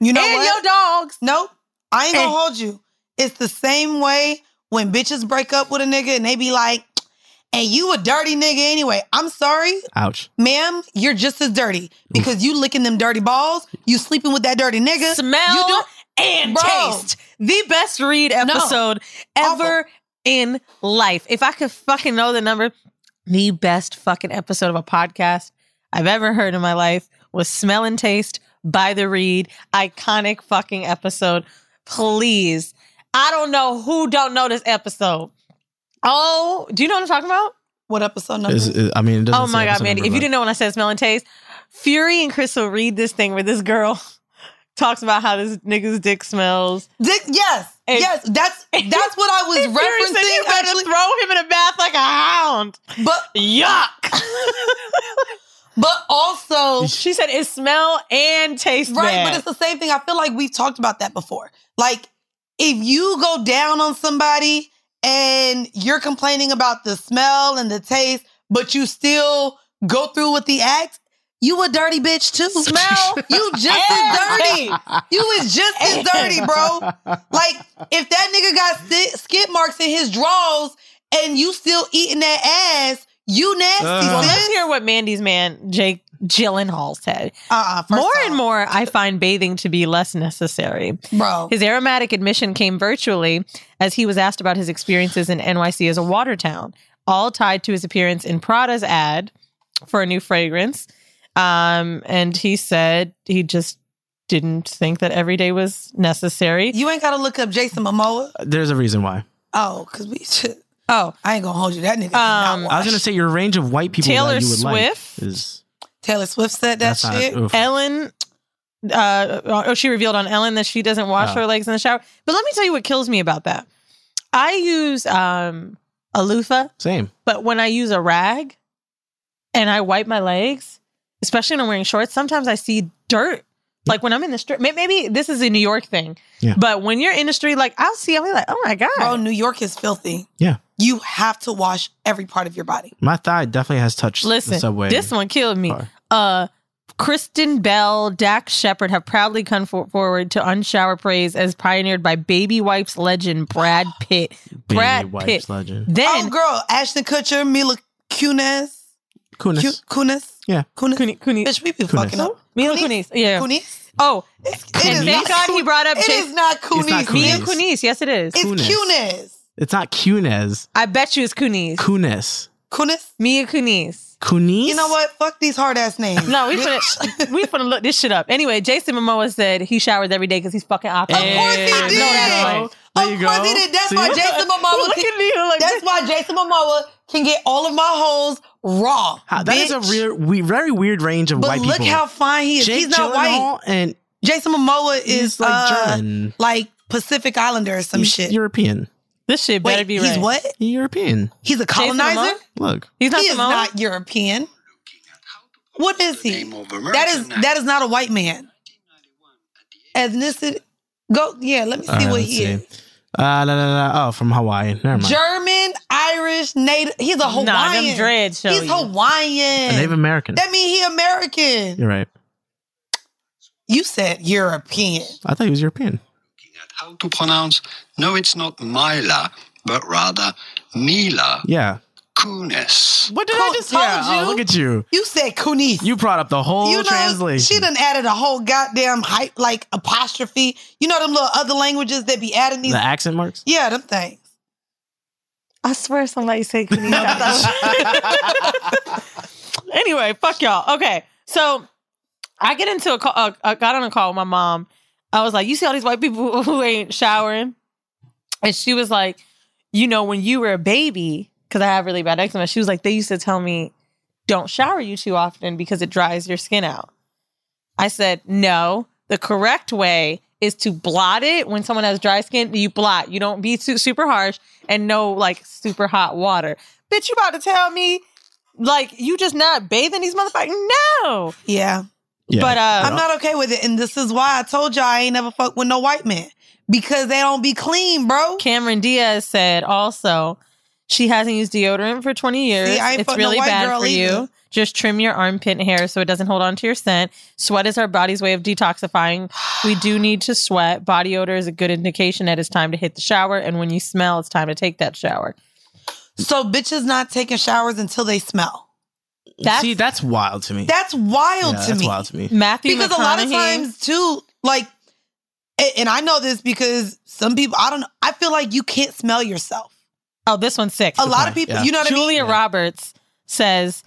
Speaker 4: You know
Speaker 5: and
Speaker 4: what?
Speaker 5: your dogs?
Speaker 4: Nope. I ain't gonna
Speaker 5: Hey.
Speaker 4: hold you. It's the same way when bitches break up with a nigga and they be like, and you a dirty nigga anyway. I'm sorry,
Speaker 6: Ouch.
Speaker 4: ma'am, you're just as dirty because you licking them dirty balls, you sleeping with that dirty nigga.
Speaker 5: Smell
Speaker 4: you do
Speaker 5: and
Speaker 4: Bro.
Speaker 5: taste. The best read episode ever in life. If I could fucking know the number, the best fucking episode of a podcast I've ever heard in my life was Smell and Taste by the Read. Iconic fucking episode. Please. I don't know who don't know this episode. Oh, do you know what I'm talking about?
Speaker 4: what episode number?
Speaker 6: Is, is- I mean, it doesn't
Speaker 5: Oh
Speaker 6: say
Speaker 5: my god,
Speaker 6: episode
Speaker 5: Mandy!
Speaker 6: number,
Speaker 5: If you didn't know when I said smell and taste, Fury and Crissle read this thing where this girl [laughs] talks about how this nigga's dick smells.
Speaker 4: Dick, yes,
Speaker 5: And-
Speaker 4: yes, that's [laughs] that's what I was
Speaker 5: Fury "You
Speaker 4: referencing. Actually,
Speaker 5: throw him in a bath like a hound.
Speaker 4: but
Speaker 5: Yuck. [laughs]
Speaker 4: but also
Speaker 5: she said it smell and taste
Speaker 4: right.
Speaker 5: bad.
Speaker 4: But it's the same thing. I feel like we've talked about that before. Like if you go down on somebody and you're complaining about the smell and the taste, but you still go through with the act. You a dirty bitch too. [laughs]
Speaker 5: Smell
Speaker 4: You just as dirty. You was just as dirty, bro. Like if that nigga got sti- skid marks in his drawers and you still eating that ass, you nasty,
Speaker 6: Uh.
Speaker 5: well, let's hear what Mandy's man Jake Gyllenhaal said.
Speaker 4: Uh-uh, first
Speaker 5: more and more, I find bathing to be less necessary.
Speaker 4: bro.
Speaker 5: His aromatic admission came virtually as he was asked about his experiences in NYC as a water town, all tied to his appearance in Prada's ad for a new fragrance. Um, and he said he just didn't think that every day was necessary.
Speaker 4: You ain't got to look up Jason Momoa.
Speaker 6: There's a reason why.
Speaker 4: Oh, because we should.
Speaker 5: Oh,
Speaker 4: I ain't gonna hold you. That nigga.
Speaker 5: Um,
Speaker 6: I was gonna say your range of white people
Speaker 5: Taylor
Speaker 6: that you would
Speaker 5: Swift.
Speaker 6: like is
Speaker 4: Taylor Swift said that
Speaker 6: that's not.
Speaker 4: shit.
Speaker 5: Ellen, uh, oh, she revealed on Ellen that she doesn't wash
Speaker 6: Oh.
Speaker 5: her legs in the shower. But let me tell you what kills me about that. I use um, a loofah
Speaker 6: Same.
Speaker 5: But when I use a rag and I wipe my legs, especially when I'm wearing shorts, sometimes I see dirt. Like when I'm in the street, maybe this is a New York thing,
Speaker 6: Yeah.
Speaker 5: but when you're in the street, like I'll see, I'll be like, oh my God.
Speaker 4: Bro, New York is filthy.
Speaker 6: Yeah.
Speaker 4: You have to wash every part of your body.
Speaker 6: My thigh definitely has touched the
Speaker 5: Listen,
Speaker 6: subway.
Speaker 5: this one killed me.
Speaker 6: car.
Speaker 5: Uh, Kristen Bell, Dax Shepard have proudly come for- forward to unshower praise as pioneered by baby wipes legend Brad [sighs] Pitt.
Speaker 6: Baby
Speaker 5: Brad
Speaker 6: wipes
Speaker 5: Pitt.
Speaker 6: legend.
Speaker 5: Then
Speaker 4: oh, girl, Ashton Kutcher, Mila Kunis,
Speaker 6: Kunis.
Speaker 4: Ku- Kunis,
Speaker 6: Yeah.
Speaker 4: Kunis.
Speaker 5: Kunis. Cooney,
Speaker 4: Bitch, we be
Speaker 6: Kunis.
Speaker 4: fucking up.
Speaker 5: Mila Kunis, yeah.
Speaker 4: Kunis.
Speaker 5: Oh,
Speaker 4: It
Speaker 5: and
Speaker 4: is
Speaker 5: thank
Speaker 4: not
Speaker 5: God he brought up
Speaker 4: It
Speaker 5: Jason-
Speaker 4: is not Kunis.
Speaker 6: It's not
Speaker 5: Mia
Speaker 6: Kunis.
Speaker 5: Kunis. Yes, it is.
Speaker 4: It's
Speaker 6: Kunis.
Speaker 4: Kunis.
Speaker 6: It's not Kunis.
Speaker 5: I bet you it's Kunis.
Speaker 6: Kunis.
Speaker 4: Kunis.
Speaker 5: Mia Kunis.
Speaker 6: Kunis.
Speaker 4: You know what? Fuck these hard ass names.
Speaker 5: No, we finna [laughs] we finna look this shit up. Anyway, Jason Momoa said he showers every day because he's fucking
Speaker 4: Of
Speaker 5: opposite.
Speaker 4: course he
Speaker 6: Hey,
Speaker 4: did.
Speaker 5: know that's right.
Speaker 4: Of
Speaker 6: There you
Speaker 4: course
Speaker 6: go.
Speaker 4: he did. That's
Speaker 6: See?
Speaker 4: why Jason [laughs] Momoa.
Speaker 5: Look
Speaker 4: Can,
Speaker 5: at me like
Speaker 4: that's why Jason Momoa can get all of my hoes raw.
Speaker 6: How- that is a
Speaker 4: bitch.
Speaker 6: real, we, very weird range of
Speaker 4: But
Speaker 6: white
Speaker 4: look how fine he is.
Speaker 6: Jake
Speaker 4: He's not white.
Speaker 6: And
Speaker 4: Jason Momoa is
Speaker 6: like
Speaker 4: uh,
Speaker 6: German.
Speaker 4: like Pacific Islander or some
Speaker 6: He's
Speaker 4: shit.
Speaker 6: European.
Speaker 5: this shit better
Speaker 4: Wait,
Speaker 5: be
Speaker 4: he's
Speaker 5: right.
Speaker 4: what?
Speaker 6: He's European.
Speaker 4: He's a colonizer.
Speaker 6: Look.
Speaker 5: He's not
Speaker 4: he is not European. What is he? That is that is not a white man. Ethnicity. Go yeah. Let me see
Speaker 6: All right,
Speaker 4: what he
Speaker 6: see.
Speaker 4: is.
Speaker 6: Uh, la, la, la, oh, from Hawaii. Never mind.
Speaker 4: German, Irish, native. He's a Hawaiian.
Speaker 5: Nah, them dreads show
Speaker 4: He's
Speaker 5: you.
Speaker 4: Hawaiian.
Speaker 6: A Native American.
Speaker 4: That means he American.
Speaker 6: You're right.
Speaker 4: You said European.
Speaker 6: I thought he was European.
Speaker 7: how to pronounce. No, it's not Mila, but rather Mila
Speaker 6: Yeah.
Speaker 7: Kunis.
Speaker 6: What did
Speaker 4: Cool,
Speaker 6: I just
Speaker 4: told
Speaker 6: yeah,
Speaker 4: you.
Speaker 6: Oh, look at you.
Speaker 4: You said Kunis.
Speaker 6: You brought up the whole
Speaker 4: you know,
Speaker 6: translation.
Speaker 4: she done added a whole goddamn hype, like apostrophe. You know them little other languages that be adding these.
Speaker 6: the accent marks.
Speaker 4: yeah, them things.
Speaker 5: I swear somebody said Kunis. [laughs] [laughs] anyway, fuck y'all. Okay, so I get into a call. Uh, I got on a call with my mom. I was like, "You see all these white people [laughs] who ain't showering," and she was like, "You know, when you were a baby, because I have really bad eczema." She was like, "They used to tell me, don't shower you too often because it dries your skin out." I said, "No, the correct way." Is to blot it when someone has dry skin. You blot. You don't be too, super harsh and no like super hot water. Bitch, you about to tell me like you just not bathing these motherfuckers? No.
Speaker 4: Yeah.
Speaker 6: Yeah.
Speaker 5: But uh
Speaker 4: I'm not okay with it. And this is why I told y'all I ain't never fuck with no white man. Because they don't be clean, bro.
Speaker 5: Cameron Diaz said also she hasn't used deodorant for 20 years.
Speaker 4: See, I
Speaker 5: it's really bad
Speaker 4: girl
Speaker 5: for you.
Speaker 4: either.
Speaker 5: Just trim your armpit hair so it doesn't hold on to your scent. Sweat is our body's way of detoxifying. We do need to sweat. Body odor is a good indication that it's time to hit the shower. And when you smell, it's time to take that shower.
Speaker 4: So bitches not taking showers until they smell.
Speaker 5: That's
Speaker 6: See, that's wild to me.
Speaker 4: That's wild
Speaker 6: yeah,
Speaker 4: to
Speaker 6: that's
Speaker 4: me.
Speaker 6: wild to me.
Speaker 5: Matthew
Speaker 4: because a lot of times too, like, and I know this because some people, I don't know, I feel like you can't smell yourself.
Speaker 5: Oh, this one's sick.
Speaker 4: A lot
Speaker 6: point,
Speaker 4: of people,
Speaker 6: yeah.
Speaker 4: you know what
Speaker 5: Julia
Speaker 4: I mean?
Speaker 5: Julia Roberts says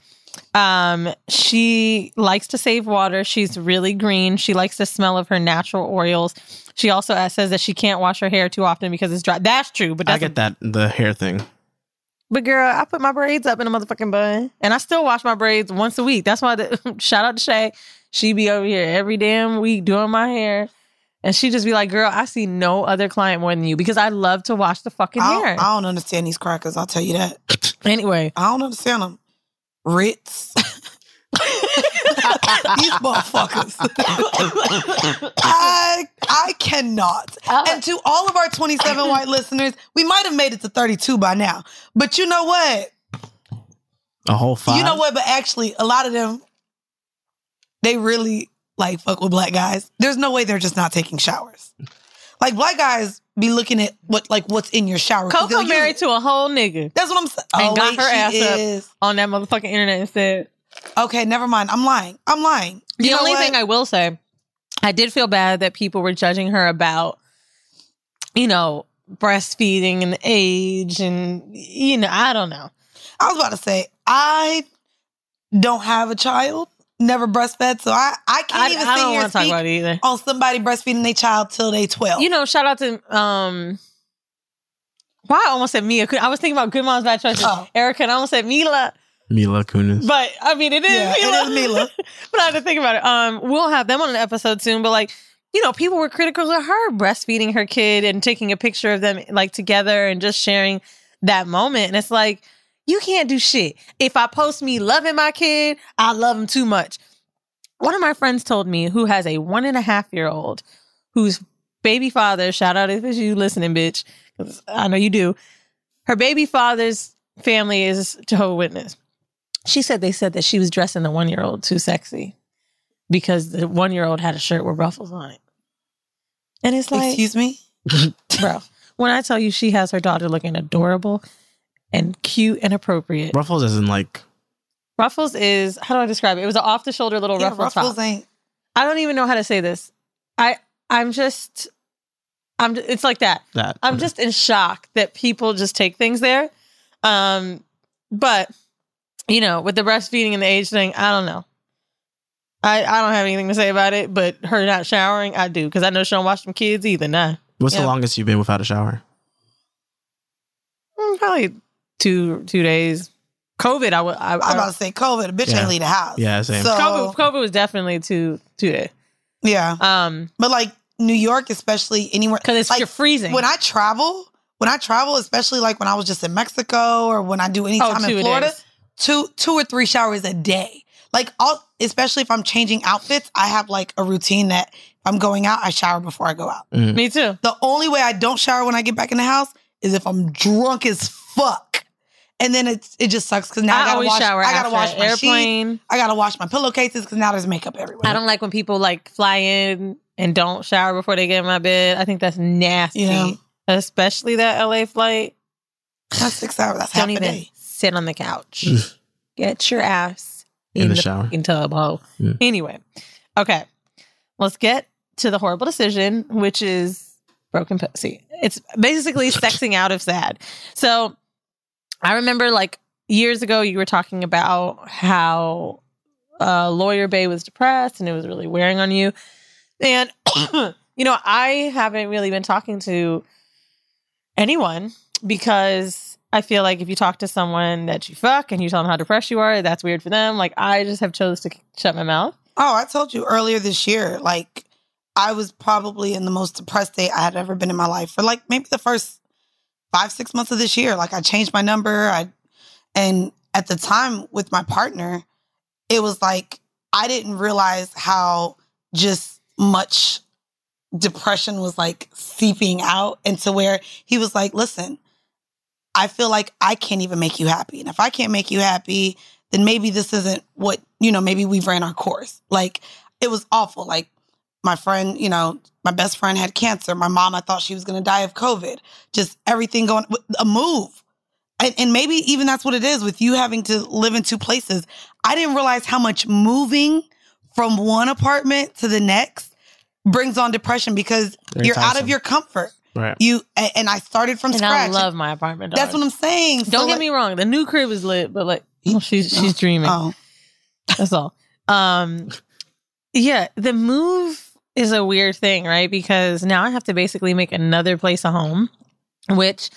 Speaker 5: um, she likes to save water. She's really green. She likes the smell of her natural oils. She also says that she can't wash her hair too often because it's dry. That's true, but
Speaker 6: I
Speaker 5: that's
Speaker 6: get that the hair thing.
Speaker 5: But girl, I put my braids up in a motherfucking bun, and I still wash my braids once a week. That's why. The, [laughs] shout out to Shay. She be over here every damn week doing my hair, and she'd just be like, "Girl, I see no other client more than you because I love to wash the fucking
Speaker 4: I
Speaker 5: hair."
Speaker 4: don't, I don't understand these crackers. I'll tell you that. [laughs]
Speaker 5: anyway,
Speaker 4: I don't understand them. Ritz. [laughs] these motherfuckers. [laughs] I I cannot. Oh. And to all of our 27 white listeners, we might have made it to 32 by now. But you know what?
Speaker 6: A whole five.
Speaker 4: You know what? But actually, a lot of them, they really like fuck with black guys. There's no way they're just not taking showers. Like black guys be looking at what like what's in your shower.
Speaker 5: Coco married to a whole nigga
Speaker 4: That's what I'm saying.
Speaker 5: and
Speaker 4: Oh,
Speaker 5: got
Speaker 4: wait,
Speaker 5: her ass
Speaker 4: is.
Speaker 5: up on that motherfucking internet and said,
Speaker 4: Okay, never mind. I'm lying. I'm lying.
Speaker 5: The
Speaker 4: You know
Speaker 5: only
Speaker 4: what?
Speaker 5: thing I will say, I did feel bad that people were judging her about, you know, breastfeeding and age and you know, I don't know.
Speaker 4: I was about to say I don't have a child, never breastfed, so I I can't
Speaker 5: I,
Speaker 4: even
Speaker 5: I
Speaker 4: sit
Speaker 5: don't want to talk about it either.
Speaker 4: on somebody breastfeeding their child till they 12.
Speaker 5: You know, shout out to um. Why I almost said Mia? I was thinking about Good Moms Bad Choices.
Speaker 4: Oh.
Speaker 5: Erica, and I almost said Mila,
Speaker 6: Mila Kunis.
Speaker 5: but I mean it is
Speaker 4: Yeah,
Speaker 5: Mila.
Speaker 4: is Mila. [laughs]
Speaker 5: but I had to think about it. Um, we'll have them on an episode soon. But like, you know, people were critical of her breastfeeding her kid and taking a picture of them like together and just sharing that moment. And it's like, you can't do shit. If I post me loving my kid, I love him too much. One of my friends told me who has a one and a half year old whose baby father, shout out if it's you listening, bitch, 'cause I know you do. Her baby father's family is Jehovah Witness. She said they said that she was dressing the one year old too sexy because the one year old had a shirt with ruffles on it. And it's like,
Speaker 4: Excuse me? [laughs]
Speaker 5: bro, when I tell you she has her daughter looking adorable and cute and appropriate,
Speaker 6: Ruffles isn't like
Speaker 5: Ruffles is how do I describe it? It was an off the shoulder little
Speaker 4: Yeah,
Speaker 5: ruffle
Speaker 4: Ruffles
Speaker 5: top.
Speaker 4: ain't
Speaker 5: I don't even know how to say this. I I'm just I'm it's like that.
Speaker 6: that.
Speaker 5: I'm just in shock that people just take things there. Um, but you know, with the breastfeeding and the age thing, I don't know. I I don't have anything to say about it, but her not showering, I do because I know she don't watch them kids either. Nah,
Speaker 6: What's
Speaker 5: yeah.
Speaker 6: the longest you've been without a shower?
Speaker 5: Mm, probably two two days. COVID, I would. I,
Speaker 4: I was about to say COVID. A bitch
Speaker 6: Yeah.
Speaker 4: ain't leave the house.
Speaker 6: Yeah, same.
Speaker 4: So,
Speaker 5: COVID, COVID was definitely two two days.
Speaker 4: yeah.
Speaker 5: Um,
Speaker 4: But like New York, especially anywhere.
Speaker 5: because it's
Speaker 4: like,
Speaker 5: you're freezing.
Speaker 4: When I travel, when I travel, especially like when I was just in Mexico or when I do any
Speaker 5: oh,
Speaker 4: time
Speaker 5: two
Speaker 4: in Florida,
Speaker 5: days.
Speaker 4: two two or three showers a day. Like all especially if I'm changing outfits, I have like a routine that if I'm going out, I shower before I go out.
Speaker 5: Me too.
Speaker 4: The only way I don't shower when I get back in the house is if I'm drunk as fuck. And then it's it just sucks because now I,
Speaker 5: I,
Speaker 4: gotta
Speaker 5: always
Speaker 4: wash.
Speaker 5: shower.
Speaker 4: I gotta
Speaker 5: after
Speaker 4: wash
Speaker 5: an
Speaker 4: my sheets.
Speaker 5: airplane.
Speaker 4: I gotta wash my pillowcases because now there's makeup everywhere.
Speaker 5: I don't like when people like fly in and don't shower before they get in my bed. I think that's nasty.
Speaker 4: Yeah.
Speaker 5: Especially that LA flight.
Speaker 4: That's six hours. That's
Speaker 5: Don't
Speaker 4: half a
Speaker 5: even
Speaker 4: day.
Speaker 5: sit on the couch. Get your ass
Speaker 6: In the shower.
Speaker 5: fucking tub, ho.
Speaker 6: Mm.
Speaker 5: Anyway, okay, let's get to the horrible decision, which is broken pussy. It's basically sexing out of sad. So I remember like years ago, you were talking about how uh, Lawyer Bay was depressed and it was really wearing on you. And, [clears throat] you know, I haven't really been talking to anyone because I feel like if you talk to someone that you fuck and you tell them how depressed you are, that's weird for them. Like I just have chose to shut my mouth.
Speaker 4: Oh, I told you earlier this year, like I was probably in the most depressed state I had ever been in my life for like maybe the first five, six months of this year. Like I changed my number. I and at the time with my partner, it was like I didn't realize how just much depression was like seeping out into where he was like, listen, I feel like I can't even make you happy. And if I can't make you happy, then maybe this isn't what, you know, maybe we've ran our course. Like it was awful. Like my friend, you know, my best friend had cancer. My mom, I thought she was going to die of COVID. Just everything going, a move. and, and maybe even that's what it is with you having to live in two places. I didn't realize how much moving from one apartment to the next brings on depression because
Speaker 6: Very
Speaker 4: you're out of your comfort.
Speaker 6: Right.
Speaker 4: You a- and I started from
Speaker 5: And
Speaker 4: scratch.
Speaker 5: I love my apartment.
Speaker 4: That's what I'm saying.
Speaker 5: Don't get me wrong. The new crib is lit, but like oh, [laughs] she's she's dreaming.
Speaker 4: Oh,
Speaker 5: That's all. Um, yeah, the move is a weird thing, right? Because now I have to basically make another place a home. Which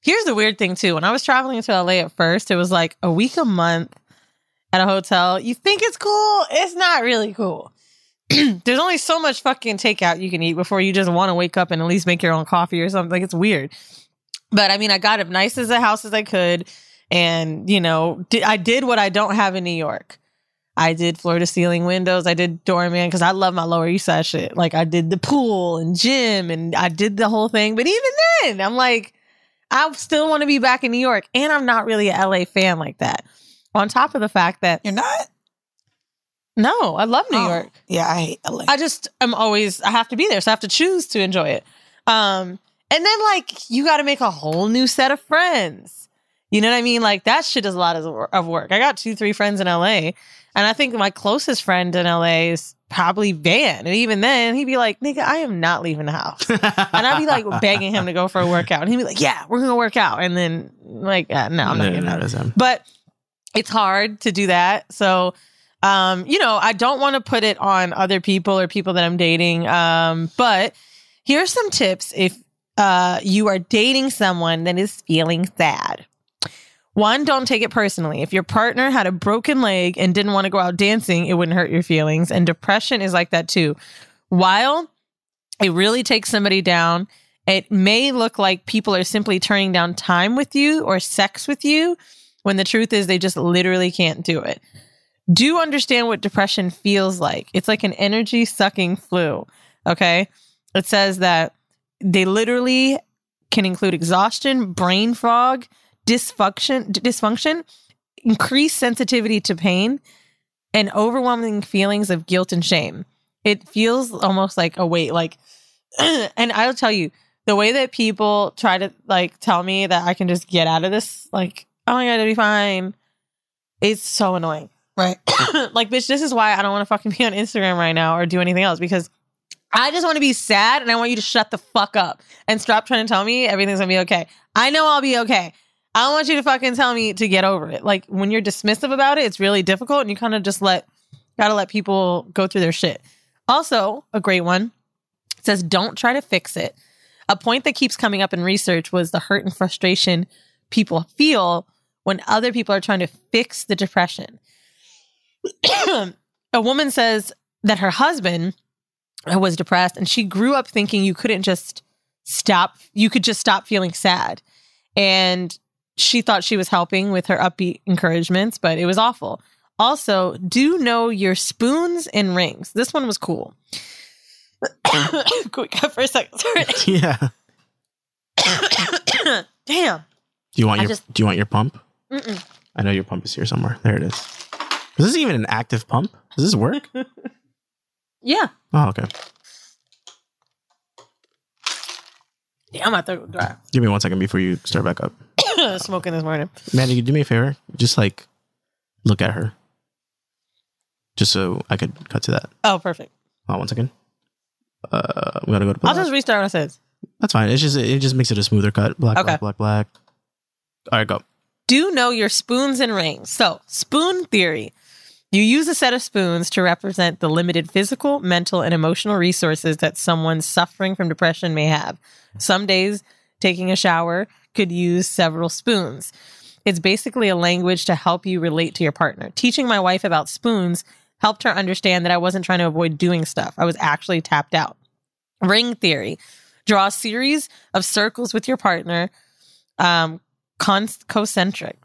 Speaker 5: here's the weird thing too. When I was traveling to LA at first, it was like a week a month at a hotel. You think it's cool? It's not really cool. [clears throat] There's only so much fucking takeout you can eat before you just want to wake up and at least make your own coffee or something. Like it's weird. But I mean, I got as nice as a house as I could, and you know, I did what I don't have in New York. I did floor to ceiling windows. I did doorman because I love my Lower East Side shit. Like I did the pool and gym, and I did the whole thing. But even then, I'm like, I still want to be back in New York, and I'm not really a LA fan like that. On top of the fact that
Speaker 4: you're not.
Speaker 5: no, I love New
Speaker 4: Oh,
Speaker 5: York.
Speaker 4: Yeah, I hate LA.
Speaker 5: I just I'm always I have to be there, so I have to choose to enjoy it. Um, and then like you got to make a whole new set of friends. You know what I mean? Like that shit is a lot of, of work. I got two, three friends in LA, and I think my closest friend in LA is probably Van. And even then, he'd be like, "Nigga, I am not leaving the house," and I'd be like [laughs] begging him to go for a workout, and he'd be like, "Yeah, we're gonna work out," and then like, uh, no, I'm not
Speaker 6: No,
Speaker 5: getting
Speaker 6: no,
Speaker 5: out.
Speaker 6: him.
Speaker 5: But it's hard to do that. So, um, you know, I don't want to put it on other people or people that I'm dating. Um, but here's some tips if uh, you are dating someone that is feeling sad. One, don't take it personally. If your partner had a broken leg and didn't want to go out dancing, it wouldn't hurt your feelings. And depression is like that too. While it really takes somebody down, it may look like people are simply turning down time with you or sex with you when the truth is they just literally can't do it. Do understand what depression feels like. It's like an energy sucking flu. Okay. It says that they literally can include exhaustion, brain fog, dysfunction, dysfunction, increased sensitivity to pain, and overwhelming feelings of guilt and shame. It feels almost like a weight, like, [clears throat] and I'll tell you, the way that people try to like tell me that I can just get out of this, like, oh my god, it'll be fine. It's so annoying.
Speaker 4: right. [coughs]
Speaker 5: like, bitch, this is why I don't want to fucking be on Instagram right now or do anything else because I just want to be sad and I want you to shut the fuck up and stop trying to tell me everything's gonna be okay. I know I'll be okay. I don't want you to fucking tell me to get over it. Like when you're dismissive about it, it's really difficult and you kind of just let gotta let people go through their shit. Also, a great one says don't try to fix it. A point that keeps coming up in research was the hurt and frustration people feel when other people are trying to fix the depression. [clears throat] a woman says that her husband was depressed and she grew up thinking you couldn't just stop you could just stop feeling sad and she thought she was helping with her upbeat encouragements but it was awful also do know your spoons and rings this one was cool [coughs] quick for a second sorry [laughs]
Speaker 6: yeah. [coughs]
Speaker 5: damn
Speaker 6: Do you want
Speaker 5: I
Speaker 6: your
Speaker 5: just-
Speaker 6: Do you want your pump?
Speaker 5: Mm-mm.
Speaker 6: I know your pump is here somewhere. There it is. Is this even an active pump? Does this work? [laughs]
Speaker 5: yeah
Speaker 6: Oh, okay.
Speaker 5: damn my throat dry
Speaker 6: Give me one second before you start back up. [laughs]
Speaker 5: smoking this morning
Speaker 6: Mandy, you do me a favor. Just like look at her, just so I could cut to that.
Speaker 5: oh perfect
Speaker 6: Hold on one second. Uh, we gotta go to black.
Speaker 5: i'll just restart what i said
Speaker 6: That's fine. It's just it just makes it a smoother cut. Black,
Speaker 5: Okay.
Speaker 6: black, black, black. All right, go.
Speaker 5: do know your spoons and rings. So, spoon theory. You use a set of spoons to represent the limited physical, mental, and emotional resources that someone suffering from depression may have. Some days, taking a shower could use several spoons. It's basically a language to help you relate to your partner. Teaching my wife about spoons helped her understand that I wasn't trying to avoid doing stuff, I was actually tapped out. Ring theory draw a series of circles with your partner, um, con- concentric.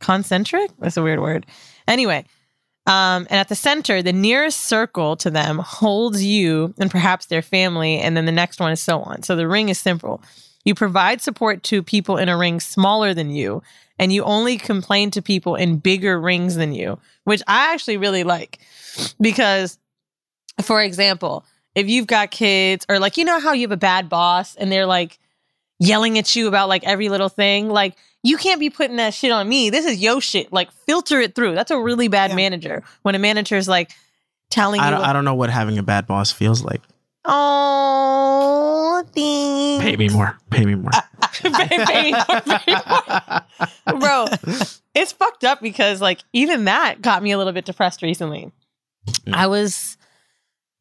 Speaker 5: Concentric? That's a weird word. Anyway, um, and at the center, the nearest circle to them holds you and perhaps their family, and then the next one is so on. So the ring is simple. You provide support to people in a ring smaller than you, and you only complain to people in bigger rings than you, which I actually really like because, for example, if you've got kids or like, you know how you have a bad boss and they're like, yelling at you about like every little thing. Like you can't be putting that shit on me. This is yo shit. Like filter it through. That's a really bad
Speaker 4: Yeah.
Speaker 5: manager. When a manager is like telling
Speaker 6: I
Speaker 5: you,
Speaker 6: don't, I don't know what having a bad boss feels like.
Speaker 5: Oh, thanks.
Speaker 6: Pay me more. Pay me more.
Speaker 5: Pay- [laughs] pay me more, pay me more. Bro, it's fucked up because like even that got me a little bit depressed recently. Mm. I was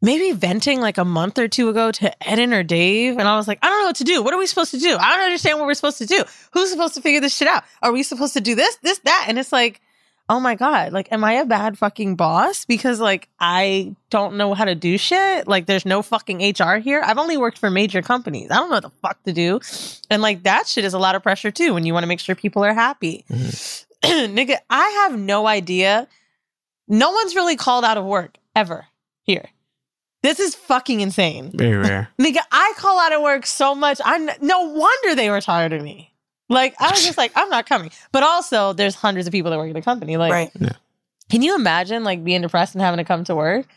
Speaker 5: maybe venting like a month or two ago to Eden or Dave, and I was like, I don't know what to do. What are we supposed to do? I don't understand what we're supposed to do. Who's supposed to figure this shit out? Are we supposed to do this, this, that? And it's like, oh my God, like, am I a bad fucking boss? Because like I don't know how to do shit. Like there's no fucking HR here. I've only worked for major companies. I don't know what the fuck to do. And like that shit is a lot of pressure too when you want to make sure people are happy. Mm-hmm. [clears throat] Nigga, I have no idea. No one's really called out of work ever here. This is fucking insane.
Speaker 6: Very rare. [laughs]
Speaker 5: Nigga, I call out of work so much. I'm no wonder they were tired of me. Like I was just like, I'm not coming. But also, there's hundreds of people that work at the company. Like,
Speaker 4: right.
Speaker 5: can you imagine like being depressed and having to come to work?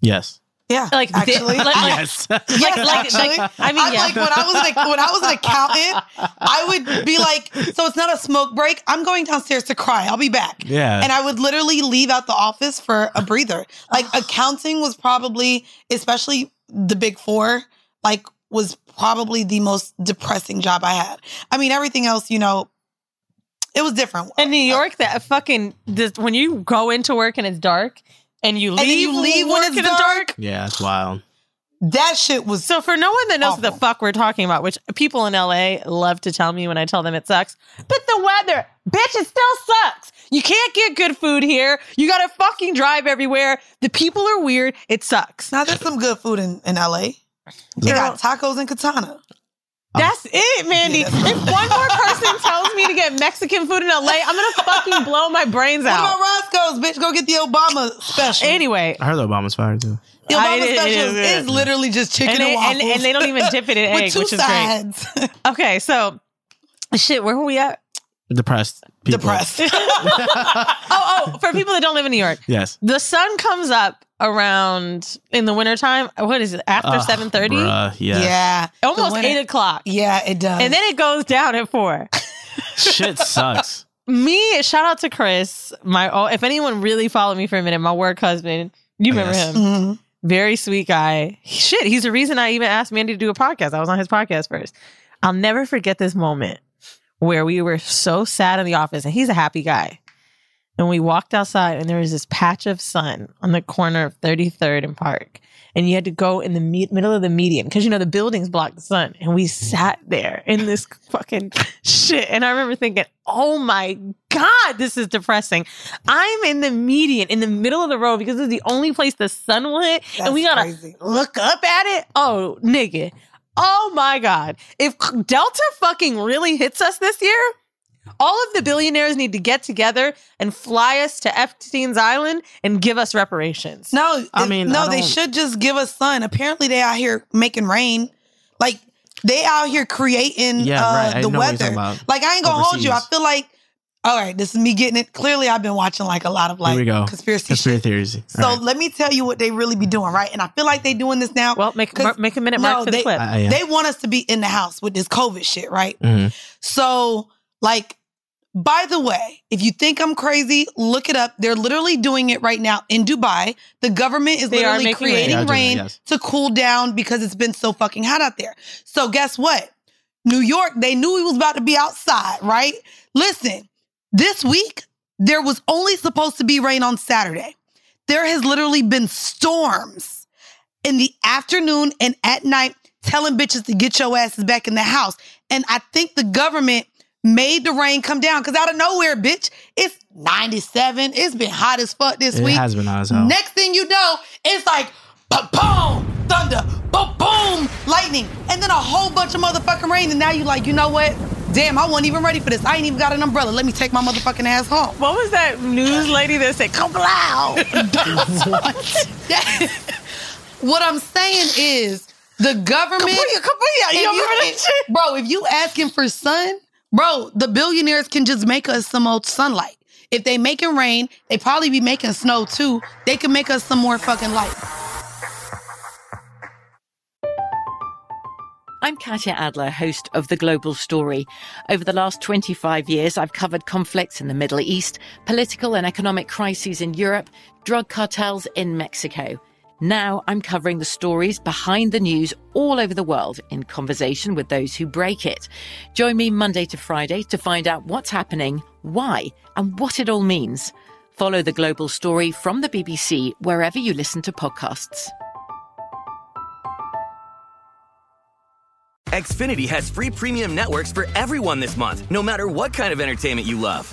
Speaker 6: Yes.
Speaker 4: Yeah.
Speaker 5: Like, thi- [laughs]
Speaker 4: actually.
Speaker 5: like-
Speaker 4: I-
Speaker 6: Yes. [laughs]
Speaker 5: Like,
Speaker 4: Yes,
Speaker 5: like,
Speaker 4: actually.
Speaker 5: like, I mean,
Speaker 4: I'm
Speaker 5: yeah.
Speaker 4: like when I was an, when I was an accountant, I would be like, so it's not a smoke break. I'm going downstairs to cry. I'll be back.
Speaker 6: Yeah.
Speaker 4: And I would literally leave out the office for a breather. Like accounting was probably, especially the big four, like was probably the most depressing job I had. I mean, everything else, you know, it was different.
Speaker 5: in New uh, York, that fucking this, when you go into work and it's dark, and you leave,
Speaker 4: and you leave when
Speaker 5: work
Speaker 4: it's
Speaker 5: and
Speaker 4: dark.
Speaker 6: yeah, it's wild.
Speaker 4: That shit was
Speaker 5: So for no one that knows what the fuck we're talking about, which people in LA love to tell me when I tell them it sucks, but the weather, bitch, it still sucks. You can't get good food here. You gotta fucking drive everywhere. The people are weird. It sucks.
Speaker 4: Now there's some good food in, in LA. They got tacos and katana.
Speaker 5: That's it, Mandy.
Speaker 4: Yeah, that's-
Speaker 5: if one more person [laughs] tells me to get Mexican food in LA, I'm gonna fucking blow my brains
Speaker 4: What
Speaker 5: out.
Speaker 4: about Roscoe's, bitch? Go get the Obama special.
Speaker 5: Anyway,
Speaker 6: I heard the Obama's fired too.
Speaker 4: the
Speaker 5: I-
Speaker 4: Obama
Speaker 5: it- it
Speaker 4: special
Speaker 5: is-
Speaker 4: is, literally just chicken
Speaker 5: and
Speaker 4: and,
Speaker 5: they, and,
Speaker 4: waffles.
Speaker 5: and they don't even dip it in [laughs]
Speaker 4: with
Speaker 5: egg,
Speaker 4: two
Speaker 5: which is great.
Speaker 4: sides. [laughs]
Speaker 5: Okay, so shit, where were we at?
Speaker 6: Depressed. People.
Speaker 4: Depressed.
Speaker 5: Oh, oh, for people that don't live in New York,
Speaker 6: Yes.
Speaker 5: the sun comes up around in the wintertime. What is it? After
Speaker 6: Ugh,
Speaker 5: seven thirty,
Speaker 6: bruh, Yeah.
Speaker 4: yeah.
Speaker 5: almost
Speaker 4: winter-
Speaker 5: eight o'clock,
Speaker 4: Yeah, it does.
Speaker 5: and then it goes down at four. [laughs]
Speaker 6: Shit sucks.
Speaker 5: me, shout out to Chris. My oh, if anyone really followed me for a minute, my work husband. You remember
Speaker 6: Yes.
Speaker 5: him?
Speaker 4: Mhm.
Speaker 5: Very sweet guy. Shit, he's the reason I even asked Mandy to do a podcast. I was on his podcast first. I'll never forget this moment where we were so sad in the office, and he's a happy guy. And we walked outside, and there was this patch of sun on the corner of 33rd and Park. And you had to go in the me- middle of the median because you know the buildings block the sun. And we sat there in this [laughs] fucking shit. And I remember thinking, oh my God, this is depressing. I'm in the median, in the middle of the road because this is the only place the sun will hit. and we gotta
Speaker 4: crazy.
Speaker 5: look up at it. Oh, nigga. Oh my God. If Delta fucking really hits us this year, all of the billionaires need to get together and fly us to Epstein's Island and give us reparations.
Speaker 4: No,
Speaker 6: I mean,
Speaker 4: no,
Speaker 6: I
Speaker 4: they should just give us sun. Apparently, they out here making rain. Like they out here creating
Speaker 6: Yeah,
Speaker 4: uh,
Speaker 6: right.
Speaker 4: The
Speaker 6: know what you're talking
Speaker 4: weather. Like I ain't gonna hold you. I feel like, all right, this is me getting it. Clearly, I've been watching like a lot of like
Speaker 6: we go.
Speaker 4: conspiracy.
Speaker 6: Conspiracy
Speaker 4: shit.
Speaker 6: theories.
Speaker 4: So
Speaker 6: All right.
Speaker 4: let me tell you what they really be doing, right? And I feel like they doing this now.
Speaker 5: Well, make mar- make a minute mark
Speaker 4: no,
Speaker 5: for the
Speaker 4: they,
Speaker 5: clip.
Speaker 6: I- I am.
Speaker 4: they want us to be in the house with this COVID shit, right?
Speaker 6: Mhm.
Speaker 4: So, like, by the way, if you think I'm crazy, look it up. They're literally doing it right now in Dubai. The government is
Speaker 5: They
Speaker 4: literally
Speaker 5: making rain.
Speaker 4: creating
Speaker 6: They are
Speaker 4: rain
Speaker 6: yes.
Speaker 4: to cool down because it's been so fucking hot out there. So, guess what? New York, they knew he was about to be outside, right? Listen, this week, there was only supposed to be rain on Saturday. There has literally been storms in the afternoon and at night telling bitches to get your asses back in the house. And I think the government made the rain come down because out of nowhere, bitch, it's 97. It's been hot as fuck this
Speaker 6: It
Speaker 4: week.
Speaker 6: has been hot as hell.
Speaker 4: Next thing you know, it's like boom, thunder, boom, boom, lightning, and then a whole bunch of motherfucking rain. And now you like, you know what? Damn, I wasn't even ready for this. I ain't even got an umbrella. Let me take my motherfucking ass home.
Speaker 5: what was that news lady that said, come loud? [laughs]
Speaker 4: what I'm saying is the government.
Speaker 5: Kapuya, kapuya.
Speaker 4: if
Speaker 5: You remember that
Speaker 4: if-
Speaker 5: shit?
Speaker 4: bro, if you asking for sun, bro, the billionaires can just make us some old sunlight. If they making rain, they probably be making snow too. They can make us some more fucking light.
Speaker 8: I'm Katya Adler, host of The Global Story. Over the last 25 years, I've covered conflicts in the Middle East, political and economic crises in Europe, drug cartels in Mexico. Now I'm covering the stories behind the news all over the world in conversation with those who break it. Join me Monday to Friday to find out what's happening, why, and what it all means. Follow the global story from the BBC wherever you listen to podcasts.
Speaker 2: Xfinity has free premium networks for everyone this month, no matter what kind of entertainment you love.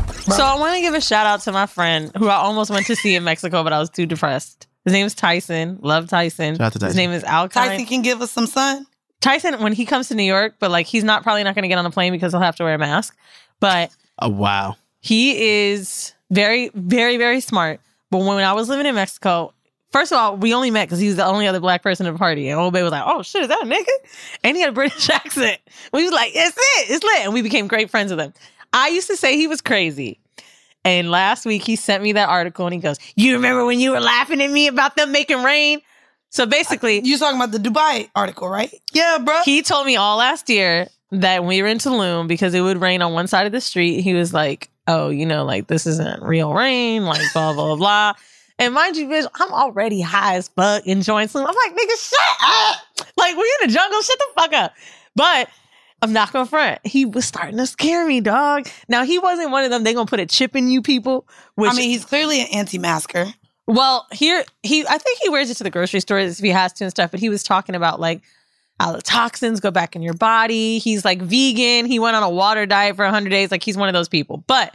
Speaker 5: So I want to give a shout out to my friend who I almost went to see in Mexico, but I was too depressed. His name is Tyson. Love Tyson.
Speaker 6: Shout out to
Speaker 5: His name is Alkine.
Speaker 4: Tyson can give us some sun.
Speaker 5: Tyson, when he comes to New York, but like he's not probably not going to get on the plane because he'll have to wear a mask. But
Speaker 6: Oh wow.
Speaker 5: he is very, very, very smart. But when I was living in Mexico, first of all, we only met because he was the only other black person at the party. And old baby was like, oh shit, is that a nigga? And he had a British [laughs] accent. We was like, it's it, it's lit. And we became great friends with him. I used to say he was crazy. And last week he sent me that article and he goes, You remember when you were laughing at me about them making rain? So basically,
Speaker 4: You talking about the Dubai article, right? Yeah, bro.
Speaker 5: he told me all last year that when we were in Tulum, because it would rain on one side of the street, he was like, Oh, you know, like this isn't real rain, like blah, blah, blah. And mind you, bitch, I'm already high as fuck enjoying Tulum. I'm like, nigga, shut up. Like, we're in the jungle, shut the fuck up. But I'm not gonna front. He was starting to scare me, dog. Now he wasn't one of them. They gonna put a chip in you, people. Which
Speaker 4: I mean, he's clearly an anti-masker.
Speaker 5: well, here he I think he wears it to the grocery store if he has to and stuff, but he was talking about like how the toxins go back in your body. He's like vegan. He went on a water diet for 100 days. Like he's one of those people. But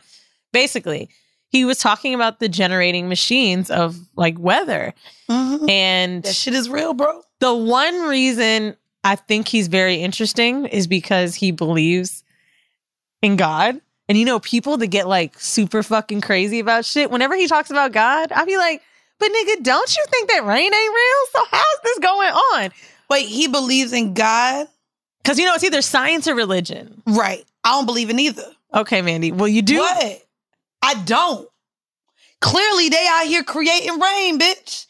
Speaker 5: basically, he was talking about the generating machines of like weather.
Speaker 4: Mhm.
Speaker 5: And
Speaker 4: That shit is real, bro.
Speaker 5: the one reason I think he's very interesting is because he believes in God. And you know, people that get like super fucking crazy about shit, whenever he talks about God, I'd be like, but nigga, don't you think that rain ain't real? So how's this going on?
Speaker 4: Wait, he believes in God?
Speaker 5: Because you know, it's either science or religion.
Speaker 4: Right. I don't believe in either.
Speaker 5: Okay, Mandy. Well, you do.
Speaker 4: What? I don't. Clearly, they out here creating rain, bitch.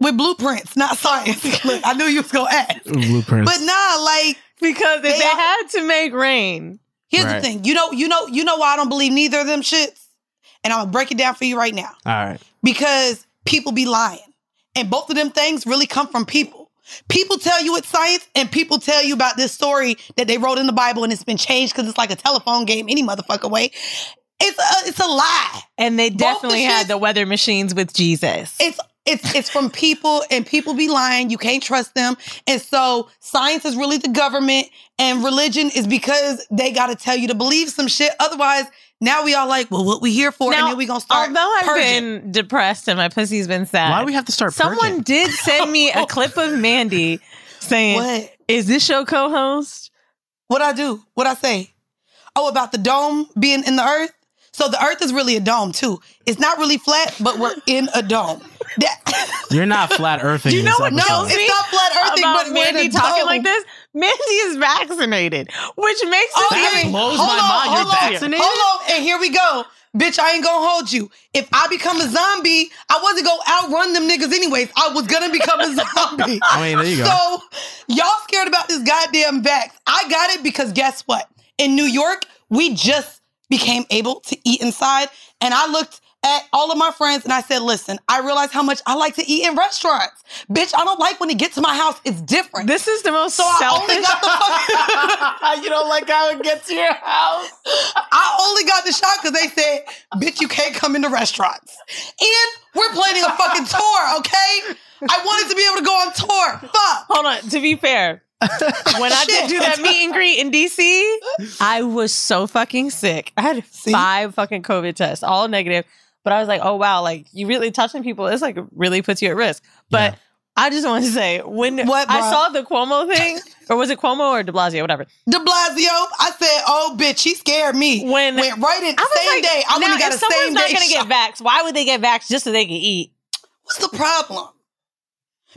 Speaker 4: With blueprints, not science. [laughs] Look, I knew you was gonna ask.
Speaker 6: Blueprints.
Speaker 4: But nah, like,
Speaker 5: Because if
Speaker 4: They
Speaker 5: they,
Speaker 4: are-
Speaker 5: had to make rain,
Speaker 4: here's
Speaker 6: Right.
Speaker 4: the thing. You know, you know, you know why I don't believe neither of them shits? And I'm gonna break it down for you right now.
Speaker 6: All right.
Speaker 4: because people be lying. And both of them things really come from people. People tell you it's science, and people tell you about this story that they wrote in the Bible and it's been changed because it's like a telephone game any motherfucker way. It's a, it's a lie.
Speaker 5: and they
Speaker 4: Both the
Speaker 5: definitely had
Speaker 4: shit-
Speaker 5: the weather machines with Jesus.
Speaker 4: It's it's it's from people and people be lying. You can't trust them. And so science is really the government and religion is because they got to tell you to believe some shit. Otherwise, now we all like, well, what we here for? and then we gonna start
Speaker 5: Although I've
Speaker 4: purging.
Speaker 5: been depressed and my pussy's been sad.
Speaker 6: Why do we have to start
Speaker 5: Someone
Speaker 6: purging?
Speaker 5: did send me a [laughs] clip of Mandy saying,
Speaker 4: What?
Speaker 5: "Is this show co-host?"
Speaker 4: What I do? What I say? Oh, about the dome being in the earth. So the earth is really a dome too. It's not really flat, but we're in a dome. That- [laughs]
Speaker 6: You're not flat earthing.
Speaker 5: You know what
Speaker 4: no, it's not flat earthing,
Speaker 5: about
Speaker 4: but we're in
Speaker 5: Mandy
Speaker 4: a
Speaker 5: talking
Speaker 4: dome.
Speaker 5: like this. Mandy is vaccinated, which makes it oh,
Speaker 4: Okay,
Speaker 5: even-
Speaker 6: blows
Speaker 4: hold
Speaker 6: my
Speaker 4: on,
Speaker 6: mind. You're
Speaker 4: hold on,
Speaker 6: vaccinated?
Speaker 4: Hold on, and here we go. Bitch, I ain't gonna hold you. If I become a zombie, I wasn't gonna outrun them niggas anyways. I was gonna become a [laughs] zombie.
Speaker 6: I mean, there you go.
Speaker 4: So y'all scared about this goddamn vax. I got it because guess what? In New York, we just became able to eat inside. And I looked at all of my friends and I said, listen, I realize how much I like to eat in restaurants. Bitch, I don't like when it gets to my house. It's different.
Speaker 5: This is the most
Speaker 4: so I
Speaker 5: selfish.
Speaker 4: only got the fucking [laughs]
Speaker 6: you don't like how it gets to your house.
Speaker 4: I only got the shot because they said, bitch, you can't come into restaurants. And we're planning a fucking tour, okay? I wanted to be able to go on tour. Fuck.
Speaker 5: Hold on. To be fair, [laughs] when I did do that meet and greet in DC, I was so fucking sick. I had
Speaker 4: See?
Speaker 5: five fucking COVID tests, all negative. But I was like, oh wow, like you really touching people, it's like really puts you at risk. But I just want to say, when
Speaker 4: What,
Speaker 5: I saw the Cuomo thing, [laughs] or was it Cuomo or De Blasio, whatever.
Speaker 4: De Blasio, I said, "Oh, bitch, he scared me."
Speaker 5: When
Speaker 4: went right in same
Speaker 5: like,
Speaker 4: day. I
Speaker 5: now,
Speaker 4: got
Speaker 5: if someone's not gonna
Speaker 4: shot.
Speaker 5: get vaxxed, why would they get vaxxed just so they can eat?
Speaker 4: What's the problem?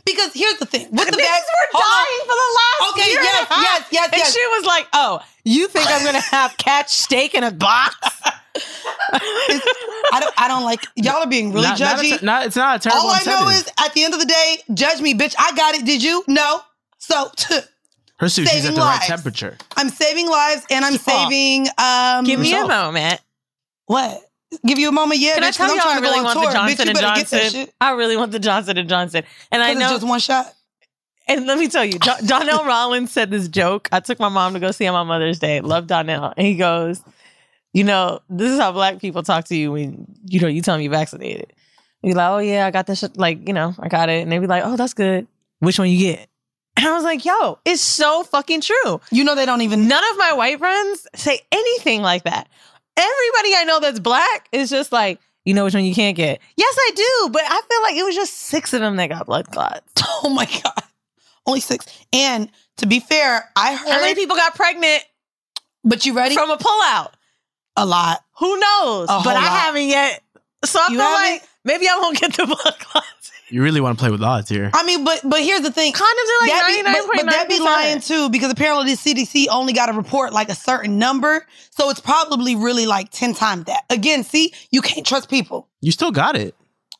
Speaker 4: Because here's the thing: with the
Speaker 5: Bitches
Speaker 4: vac-
Speaker 5: were
Speaker 4: Hold on.
Speaker 5: dying for the last
Speaker 4: Okay,
Speaker 5: year and a
Speaker 4: yes, yes, yes,
Speaker 5: And
Speaker 4: yes.
Speaker 5: she was like, "Oh, you think I'm gonna have catch steak in a box?" [laughs] [laughs]
Speaker 4: I don't. I don't like y'all are being really
Speaker 6: Not- not a
Speaker 4: judgy.
Speaker 6: not- it's not a terrible
Speaker 4: All I know is, at the end of the day, judge me, bitch. I got it. Did you? No. So
Speaker 6: Her sushi's
Speaker 4: saving
Speaker 6: at the
Speaker 4: lives.
Speaker 6: right temperature.
Speaker 4: I'm saving lives, and I'm saving. Um,
Speaker 5: Give me a moment.
Speaker 4: what? Give you a moment, yeah.
Speaker 5: Can I
Speaker 4: bitch, 'cause
Speaker 5: tell
Speaker 4: I'm
Speaker 5: you I
Speaker 4: trying to
Speaker 5: really want the
Speaker 4: tour. bitch,
Speaker 5: Johnson
Speaker 4: you
Speaker 5: and
Speaker 4: better get that
Speaker 5: Johnson? I really want the Johnson and Johnson, and I know.
Speaker 4: just one shot.
Speaker 5: And let me tell you, Don- [laughs] Donnell Rawlings said this joke. I took my mom to go see on Mother's Day. Love Donnell, and he goes, "You know, this is how black people talk to you when you know you tell them you're vaccinated. You like, oh yeah, I got this. Shit. Like, you know, I got it, and they be like, oh, that's good. Which one you get? And I was like, yo, it's so fucking true.
Speaker 4: You know they don't even.
Speaker 5: None of my white friends say anything like that. Everybody I know that's black is just like, you know which one you can't get. Yes, I do, but I feel like it was just six of them that got blood clots. [laughs]
Speaker 4: Oh my god, only six. And to be fair, I heard.
Speaker 5: How many people got pregnant
Speaker 4: But you ready?
Speaker 5: from a pullout?
Speaker 4: a lot.
Speaker 5: Who knows?
Speaker 4: A
Speaker 5: but I
Speaker 4: lot.
Speaker 5: haven't yet. So I
Speaker 4: You
Speaker 5: feel
Speaker 4: haven't?
Speaker 5: like maybe I won't get the [laughs] blood clots.
Speaker 6: You really want to play with odds here.
Speaker 4: I mean, but but here's the thing.
Speaker 5: Condoms are like
Speaker 4: That
Speaker 5: ninety
Speaker 4: be- but,
Speaker 5: point
Speaker 4: but
Speaker 5: nine
Speaker 4: that be lying too because apparently the CDC only got to report like a certain number, so it's probably really like ten times that. Again, see, you can't trust people.
Speaker 6: You still got it.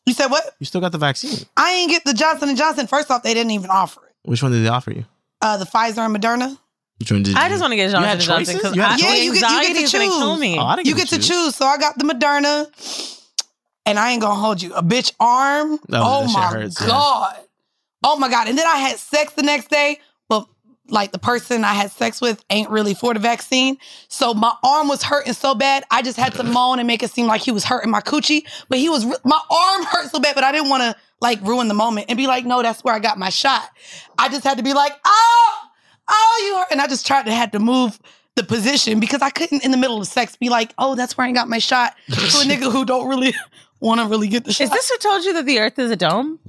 Speaker 4: You said what?
Speaker 6: You still got the vaccine.
Speaker 4: I ain't get the Johnson and Johnson. First off, they didn't even offer it.
Speaker 6: Which one did they offer you?
Speaker 4: Uh, the Pfizer and Moderna.
Speaker 6: Which one did you?
Speaker 5: I just want to get Johnson and Johnson because
Speaker 6: You had
Speaker 4: Yeah, you get- you get to
Speaker 5: gonna kill
Speaker 4: choose.
Speaker 6: Oh, I didn't
Speaker 4: You get to
Speaker 6: choose.
Speaker 4: choose. So I got the Moderna, and I ain't gonna hold you. A bitch arm.
Speaker 6: Oh,
Speaker 4: oh my
Speaker 6: hurts, yeah.
Speaker 4: god. Oh my god. And then I had sex the next day, but like the person I had sex with ain't really for the vaccine. So my arm was hurting so bad, I just had to [laughs] moan and make it seem like he was hurting my coochie. But he was my arm hurt so bad, but I didn't want to like ruin the moment and be like, no, that's where I got my shot. I just had to be like, oh, oh, you hurt. And I just tried to had to move the position because I couldn't in the middle of sex be like, oh, that's where I got my shot [laughs] to a nigga who don't really want to really get the shot.
Speaker 5: Is this who told you that the Earth is a dome?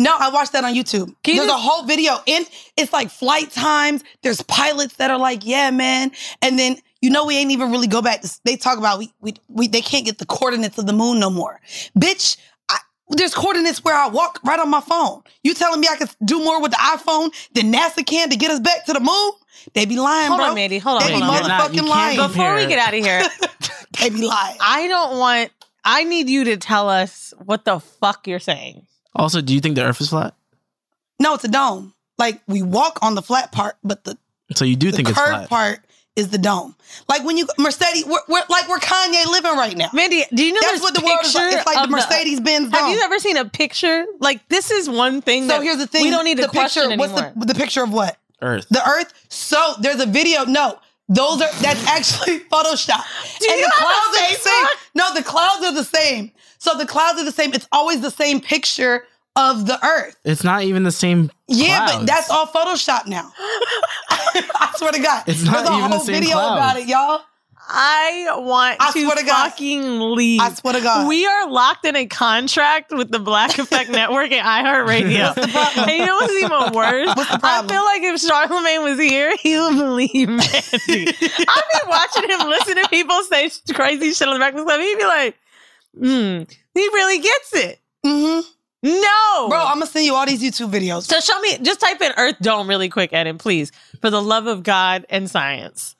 Speaker 4: No, I watched that on YouTube.
Speaker 5: Can you
Speaker 4: There's a whole video, in. it's like flight times. There's pilots that are like, "Yeah, man," and then you know we ain't even really go back. To, they talk about we, we we they can't get the coordinates of the moon no more, bitch. I, there's coordinates where I walk right on my phone. You telling me I could do more with the iPhone than NASA can to get us back to the moon? They be lying,
Speaker 5: Hold
Speaker 4: bro.
Speaker 5: on, Mandy. Hold on,
Speaker 4: They be
Speaker 5: hold on.
Speaker 6: You're not- you
Speaker 4: motherfucking
Speaker 6: can't
Speaker 4: lying.
Speaker 5: Before we get out of here, [laughs]
Speaker 4: They be lying.
Speaker 5: I don't want. I need you to tell us what the fuck you're saying.
Speaker 6: Also, do you think the Earth is flat?
Speaker 4: No, it's a dome. Like we walk on the flat part, but the
Speaker 6: So you do
Speaker 4: the
Speaker 6: think it's
Speaker 4: curved
Speaker 6: flat?
Speaker 4: part is the dome. Like when you Mercedes, we're, we're like we're Kanye living right now.
Speaker 5: Mandy, do you know
Speaker 4: That's what the world is like. It's like the Mercedes Benz
Speaker 5: Have you ever seen a picture? Like this is one thing.
Speaker 4: so
Speaker 5: that
Speaker 4: here's the thing.
Speaker 5: We don't need to
Speaker 4: the
Speaker 5: question
Speaker 4: picture.
Speaker 5: anymore.
Speaker 4: What's the, the picture of what?
Speaker 6: Earth.
Speaker 4: The Earth. So there's a video. No, those are that's actually [laughs] Photoshop.
Speaker 5: Do you
Speaker 4: and the
Speaker 5: have a
Speaker 4: clouds are the same. No, the clouds are the same. So the clouds are the same. It's always the same picture of the Earth.
Speaker 6: It's not even the same.
Speaker 4: Yeah, but that's all Photoshop now. [laughs] I swear to God.
Speaker 6: It's not
Speaker 4: There's a
Speaker 6: even the
Speaker 4: whole
Speaker 6: same
Speaker 4: video
Speaker 6: clouds.
Speaker 4: about it, y'all.
Speaker 5: I want
Speaker 4: I
Speaker 5: to
Speaker 4: to God.
Speaker 5: fucking leave.
Speaker 4: I swear to God.
Speaker 5: We are locked in a contract with the Black Effect [laughs] Network and iHeartRadio. And you know what's even [laughs] worse?
Speaker 4: What's
Speaker 5: I feel like if Charlemagne was here, he would believe Mandy. [laughs] I've been watching him listen to people say crazy shit on the Breakfast Club. He'd be like, hmm, he really gets it.
Speaker 4: hmm
Speaker 5: No.
Speaker 4: Bro, I'm gonna send you all these YouTube videos.
Speaker 5: so show me, just type in Earth Dome really quick, Eden, please, for the love of God and science.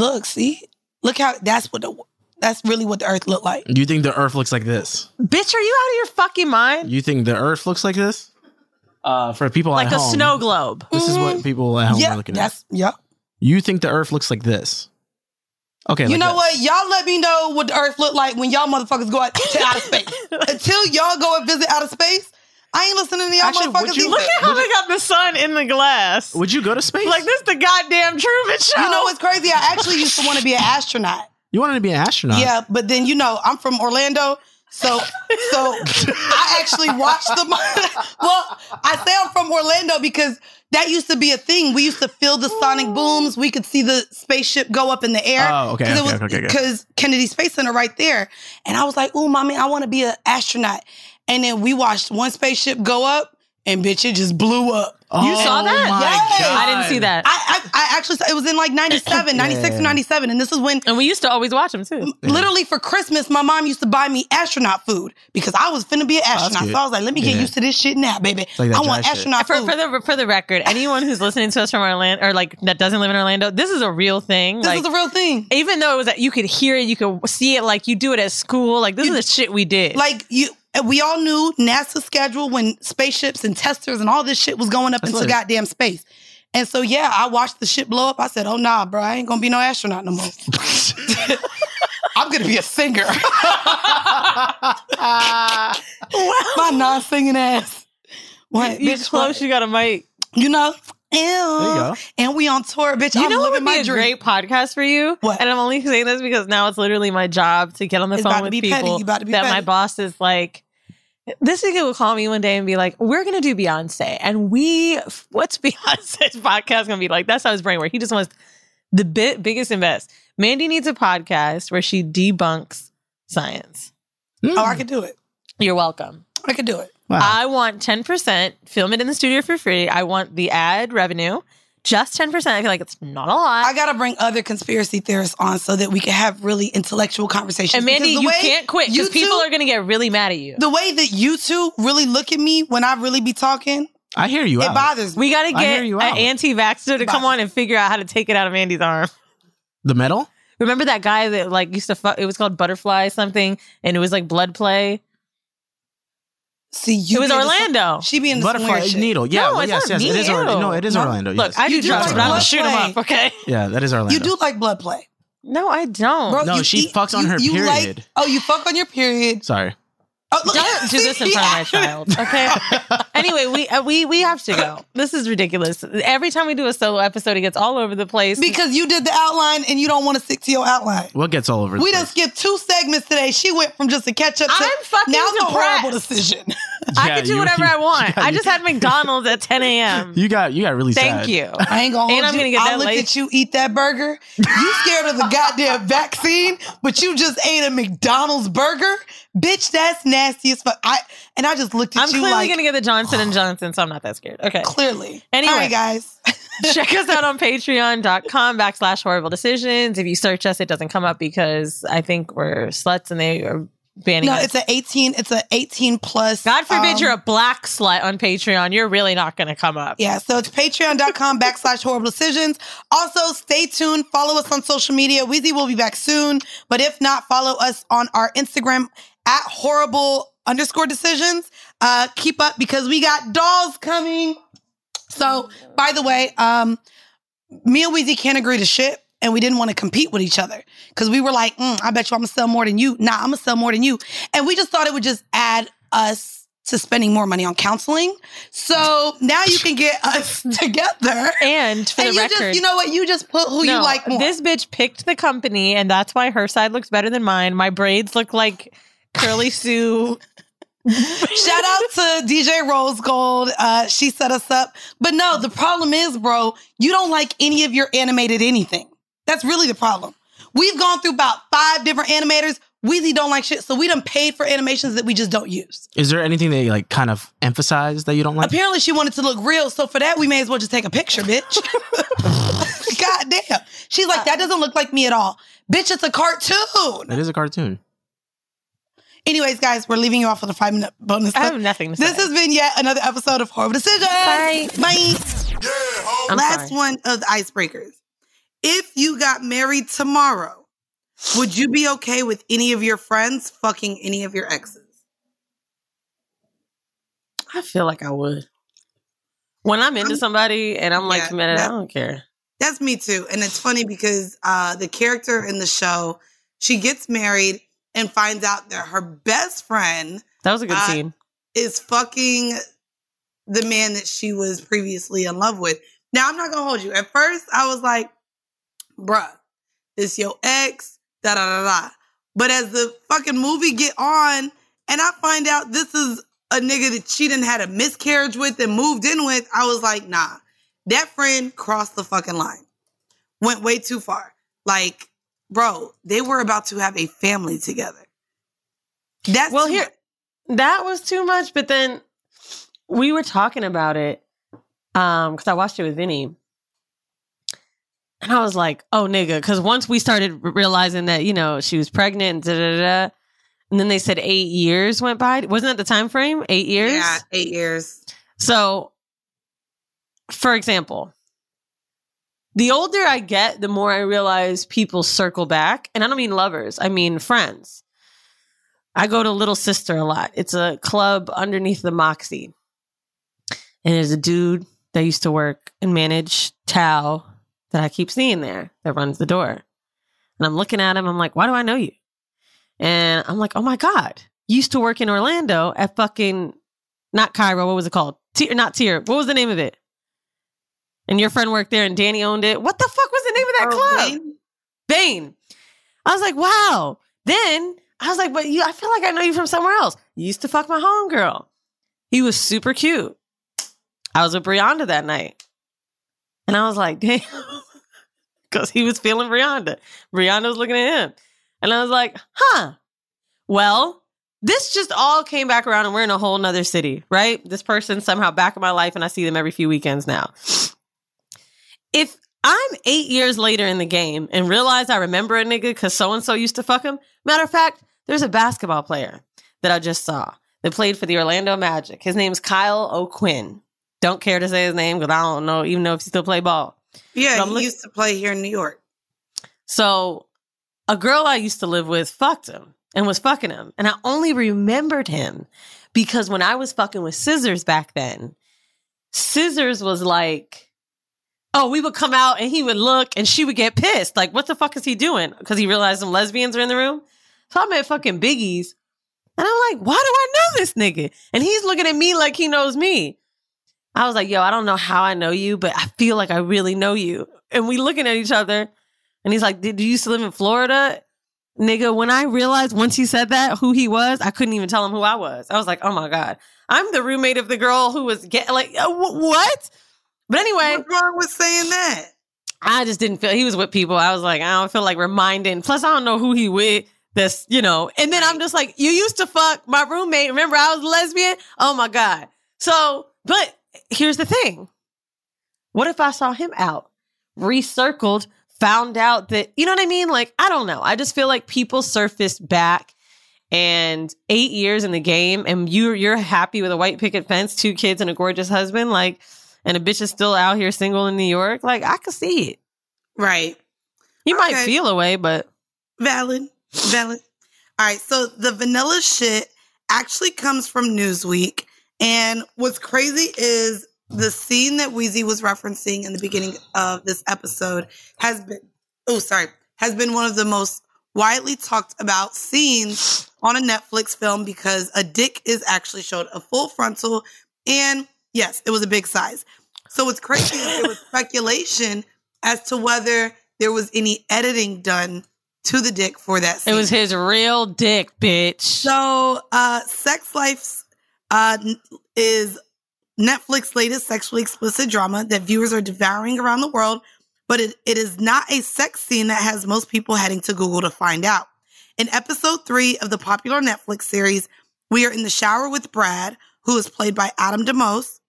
Speaker 4: You- look, see, look how that's what the that's really what the Earth looked like.
Speaker 6: You think the Earth looks like this?
Speaker 5: Bitch, are you out of your fucking mind?
Speaker 6: You think the Earth looks like this? Uh, for people
Speaker 5: Like
Speaker 6: at
Speaker 5: a
Speaker 6: home,
Speaker 5: snow globe.
Speaker 6: This is what people at home
Speaker 4: Mm-hmm. yeah,
Speaker 6: are looking at.
Speaker 4: that's yeah.
Speaker 6: You think the Earth looks like this? Okay.
Speaker 4: You
Speaker 6: like
Speaker 4: know
Speaker 6: this.
Speaker 4: what? Y'all let me know what the Earth looked like when y'all motherfuckers go out to outer [laughs] space. Until y'all go and visit outer space, I ain't listening to y'all
Speaker 6: Actually, would
Speaker 4: motherfuckers.
Speaker 6: you-
Speaker 4: either.
Speaker 5: Look at how they got the sun in the glass.
Speaker 6: Would you go to space?
Speaker 5: Like this the goddamn Truman Show.
Speaker 4: you know what's crazy? I actually used to want to be an astronaut.
Speaker 6: You wanted to be an astronaut?
Speaker 4: Yeah, but then you know I'm from Orlando, so so I actually watched the. [laughs] well, I say I'm from Orlando because that used to be a thing. We used to feel the sonic booms. We could see the spaceship go up in the air.
Speaker 6: Oh, okay,
Speaker 4: 'Cause it
Speaker 6: okay,
Speaker 4: was
Speaker 6: okay, okay.
Speaker 4: because Kennedy Space Center right there, and I was like, "Oh, mommy, I want to be an astronaut." And then we watched one spaceship go up, and bitch, it just blew up.
Speaker 5: You saw oh that?
Speaker 6: Oh my
Speaker 4: Yes.
Speaker 6: God.
Speaker 5: I didn't see that.
Speaker 4: I, I, I actually it was in like 97, 96 or 97. And this is when
Speaker 5: and we used to always watch them too.
Speaker 4: literally for Christmas, my mom used to buy me astronaut food because I was finna be an oh, astronaut.
Speaker 6: cute.
Speaker 4: so I was like, let me get
Speaker 6: Yeah.
Speaker 4: used to this shit now, baby.
Speaker 6: like
Speaker 4: I want
Speaker 6: dry shit.
Speaker 4: astronaut
Speaker 5: For,
Speaker 4: food.
Speaker 5: for the for the record, anyone who's listening to us from Orlando or like that doesn't live in Orlando, this is a real thing.
Speaker 4: this
Speaker 5: like,
Speaker 4: is a real thing.
Speaker 5: even though it was that you could hear it, you could see it, like you do it at school. Like this is the shit we did.
Speaker 4: Like you, we all knew NASA's schedule when spaceships and testers and all this shit was going up
Speaker 6: That's
Speaker 4: into goddamn space. And so yeah, I watched the shit blow up. I said, "Oh nah, bro, I ain't gonna be no astronaut no more. [laughs] I'm gonna be a singer." [laughs] My non-singing ass. What,
Speaker 5: you
Speaker 4: bitch,
Speaker 5: close,
Speaker 4: what?
Speaker 5: you got a mic.
Speaker 4: You know. Ew.
Speaker 6: go.
Speaker 4: And we on tour, bitch.
Speaker 5: You
Speaker 4: I'm
Speaker 5: know what
Speaker 4: living
Speaker 5: would be
Speaker 4: my
Speaker 5: a
Speaker 4: dream.
Speaker 5: great podcast for you?
Speaker 4: What?
Speaker 5: And I'm only saying this because now it's literally my job to get on the
Speaker 4: It's
Speaker 5: phone with people
Speaker 4: You about to be
Speaker 5: that my boss is like, this nigga will call me one day and be like, "We're gonna do Beyonce," and we, what's [laughs] Beyonce's podcast gonna be like? That's how his brain works. He just wants the bit, biggest and best. Mandy needs a podcast where she debunks science.
Speaker 4: Oh, I mm. could do it.
Speaker 5: You're welcome.
Speaker 4: I could do it.
Speaker 6: Wow.
Speaker 5: I want 10%, film it in the studio for free. I want the ad revenue, just 10%. I feel like it's not a lot.
Speaker 4: I gotta bring other conspiracy theorists on so that we can have really intellectual conversations.
Speaker 5: and Mandy, you can't quit
Speaker 4: you
Speaker 5: because people
Speaker 4: two-
Speaker 5: are going to get really mad at you.
Speaker 4: The way that you two really look at me when I really be talking,
Speaker 6: I hear you
Speaker 4: it
Speaker 6: out.
Speaker 4: bothers me.
Speaker 5: we got to
Speaker 6: I
Speaker 5: get
Speaker 6: hear you
Speaker 5: an anti-vaxxer to come on and figure out how to take it out of Andy's arm.
Speaker 6: the metal?
Speaker 5: Remember that guy that like used to fuck? It was called Butterfly something, and it was like blood play.
Speaker 4: See, you
Speaker 5: it was
Speaker 4: be into
Speaker 5: Orlando.
Speaker 4: She be in the
Speaker 6: Butterfly
Speaker 4: shit.
Speaker 6: needle. Yeah,
Speaker 5: no,
Speaker 6: well,
Speaker 5: it's
Speaker 6: yes,
Speaker 5: not
Speaker 6: yes.
Speaker 5: me.
Speaker 6: It is Orlando. No, it is
Speaker 4: No.
Speaker 6: Orlando.
Speaker 5: Look,
Speaker 6: yes.
Speaker 5: I do
Speaker 4: You do
Speaker 5: drugs,
Speaker 4: like
Speaker 5: but I'm gonna
Speaker 4: blood
Speaker 5: shoot him
Speaker 4: play.
Speaker 5: up. Okay.
Speaker 6: yeah, that is Orlando.
Speaker 4: You do like blood play,
Speaker 5: No, I don't.
Speaker 4: bro.
Speaker 6: No,
Speaker 4: you
Speaker 6: she
Speaker 4: eat-
Speaker 6: fucks on
Speaker 4: you-
Speaker 6: her
Speaker 4: you like-
Speaker 6: period.
Speaker 4: oh, you fuck on your period.
Speaker 6: Sorry.
Speaker 4: Oh,
Speaker 5: Don't do this in front of my child, okay? [laughs] anyway, we uh, we we have to go. This is ridiculous. Every time we do a solo episode, it gets all over the place.
Speaker 4: Because you did the outline and you don't want to stick to your outline.
Speaker 6: What gets all over the
Speaker 4: We done
Speaker 6: place?
Speaker 4: skipped two segments today. She went from just a catch up to
Speaker 5: I'm fucking
Speaker 4: now it's a horrible
Speaker 5: depressed.
Speaker 4: decision. [laughs]
Speaker 5: I can do
Speaker 6: you-
Speaker 5: whatever I want. [laughs]
Speaker 6: you got-
Speaker 5: I just had McDonald's at 10 a.m.
Speaker 6: You got you got really
Speaker 5: Thank
Speaker 6: sad.
Speaker 5: you.
Speaker 4: I ain't gonna hold
Speaker 5: And I'm
Speaker 4: you.
Speaker 5: gonna get
Speaker 4: I
Speaker 5: that
Speaker 4: looked
Speaker 5: late.
Speaker 4: at you eat that burger. You scared of the goddamn vaccine, but you just ate a McDonald's burger, bitch. That's nasty as fuck. I and I just looked at you.
Speaker 5: I'm clearly
Speaker 4: like
Speaker 5: gonna get the Johnson and [sighs] Johnson, so I'm not that scared. Okay.
Speaker 4: clearly.
Speaker 5: Anyway.
Speaker 4: All right, guys. [laughs]
Speaker 5: Check us out on patreon.com backslash horrible decisions. If you search us, it doesn't come up because I think we're sluts and they are banning
Speaker 4: No,
Speaker 5: us.
Speaker 4: it's a 18. It's a 18 plus.
Speaker 5: God forbid
Speaker 4: um,
Speaker 5: you're a black slut on Patreon. You're really not going to come up.
Speaker 4: Yeah, so it's patreon.com [laughs] backslash horrible decisions. Also, stay tuned. Follow us on social media. Weezy will be back soon. But if not, follow us on our Instagram at horrible underscore decisions. Uh, keep up because we got dolls coming. So, by the way, um, me and Weezy can't agree to shit. And we didn't want to compete with each other because we were like, mm, I bet you I'm gonna sell more than you. Nah, I'm gonna sell more than you. And we just thought it would just add us to spending more money on counseling. So now you can get us [laughs] together.
Speaker 5: And for
Speaker 4: and
Speaker 5: the
Speaker 4: you
Speaker 5: record,
Speaker 4: just, you know what? You just put who
Speaker 5: no,
Speaker 4: you like more.
Speaker 5: this bitch picked the company, and that's why her side looks better than mine. My braids look like Curly Sue. [laughs]
Speaker 4: Shout out to DJ Rose Gold. Uh, she set us up. But no, the problem is, bro, you don't like any of your animated anything. That's really the problem. We've gone through about five different animators. Weezy don't like shit, so we done paid for animations that we just don't use.
Speaker 6: Is there anything that you like kind of emphasize that you don't like?
Speaker 4: Apparently, she wanted to look real, so for that, we may as well just take a picture, bitch. [laughs] [laughs] God damn. She's like, that doesn't look like me at all. Bitch, it's a cartoon.
Speaker 6: It is a cartoon.
Speaker 4: Anyways, guys, we're leaving you off with a five minute bonus.
Speaker 5: I have nothing to
Speaker 4: This
Speaker 5: say.
Speaker 4: This has been yet another episode of Horrible Decisions.
Speaker 5: Bye.
Speaker 4: Bye.
Speaker 5: I'm
Speaker 4: Last
Speaker 5: sorry.
Speaker 4: one of the icebreakers. If you got married tomorrow, would you be okay with any of your friends fucking any of your exes?
Speaker 5: I feel like I would. When I'm into somebody and I'm like
Speaker 4: Yeah,
Speaker 5: committed, I don't care.
Speaker 4: That's me too. And it's funny because uh, the character in the show, she gets married and finds out that her best friend
Speaker 5: That was a good
Speaker 4: Uh,
Speaker 5: scene.
Speaker 4: is fucking the man that she was previously in love with. Now, I'm not gonna hold you. At first, I was like, bruh, this your ex, da da da da. But as the fucking movie get on, and I find out this is a nigga that she didn't had a miscarriage with and moved in with, I was like, nah, that friend crossed the fucking line. Went way too far. Like, bro, they were about to have a family together. That's
Speaker 5: Well, here-
Speaker 4: much.
Speaker 5: That was too much, but then we were talking about it um because I watched it with Vinny. And I was like, oh nigga, because once we started realizing that, you know, she was pregnant, da da da, and then they said eight years went by. Wasn't that the time frame? Eight years?
Speaker 4: Yeah, eight years.
Speaker 5: So, for example, the older I get, the more I realize people circle back. And I don't mean lovers, I mean friends. I go to Little Sister a lot. It's a club underneath the Moxy. And there's a dude that used to work and manage Tao that I keep seeing there that runs the door. And I'm looking at him. I'm like, why do I know you? And I'm like, oh my God, used to work in Orlando at fucking, not Cairo, what was it called? Tier, not Tier. What was the name of it? And your friend worked there and Danny owned it. What the fuck was the name of that
Speaker 4: Oh,
Speaker 5: club?
Speaker 4: Wayne?
Speaker 5: Bane. I was like, wow. Then I was like, but you, I feel like I know you from somewhere else. You used to fuck my homegirl. He was super cute. I was with Brianda that night. And I was like, [laughs] damn. Because he was feeling Brianda. Brianda was looking at him. And I was like, huh. Well, this just all came back around and we're in a whole nother city, right? This person somehow back in my life and I see them every few weekends now. If I'm eight years later in the game and realize I remember a nigga because so and so used to fuck him, matter of fact, there's a basketball player that I just saw that played for the Orlando Magic. His name's Kyle O'Quinn. Don't care to say his name because I don't know, even know if he still play ball.
Speaker 4: Yeah,
Speaker 5: I'm
Speaker 4: he
Speaker 5: look-
Speaker 4: used to play here in New York.
Speaker 5: So a girl I used to live with fucked him and was fucking him. And I only remembered him because when I was fucking with Scissors back then, Scissors was like, oh, we would come out and he would look and she would get pissed. Like, what the fuck is he doing? Because he realized some lesbians are in the room. So I'm at fucking Biggie's. And I'm like, why do I know this nigga? And he's looking at me like he knows me. I was like, yo, I don't know how I know you, but I feel like I really know you. And we looking at each other. And he's like, Did you used to live in Florida? Nigga, when I realized once he said that who he was, I couldn't even tell him who I was. I was like, oh my God. I'm the roommate of the girl who was get like uh, wh- what? But anyway,
Speaker 4: What's wrong with saying that?
Speaker 5: I just didn't feel he was with people. I was like, I don't feel like reminding. Plus, I don't know who he with. This, you know. And then I'm just like, you used to fuck my roommate. Remember, I was lesbian. Oh my god. So, but here's the thing. What if I saw him out, recircled, found out that you know what I mean? Like, I don't know. I just feel like people surfaced back. And eight years in the game, and you're you're happy with a white picket fence, two kids, and a gorgeous husband, like, and a bitch is still out here single in New York. Like, I could see it.
Speaker 4: Right.
Speaker 5: You might feel a way, but
Speaker 4: Valid. Valid. All right. So the vanilla shit actually comes from Newsweek. And what's crazy is the scene that Weezy was referencing in the beginning of this episode has been, oh, sorry, has been one of the most widely talked about scenes on a Netflix film because a dick is actually showed a full frontal. And yes, it was a big size. So what's crazy is there was [laughs] speculation as to whether there was any editing done to the dick for that
Speaker 5: it was his real dick, bitch.
Speaker 4: So, uh, Sex Life uh, is Netflix's latest sexually explicit drama that viewers are devouring around the world, but it, it is not a sex scene that has most people heading to Google to find out. In episode three of the popular Netflix series, we are in the shower with Brad, who is played by Adam Demos,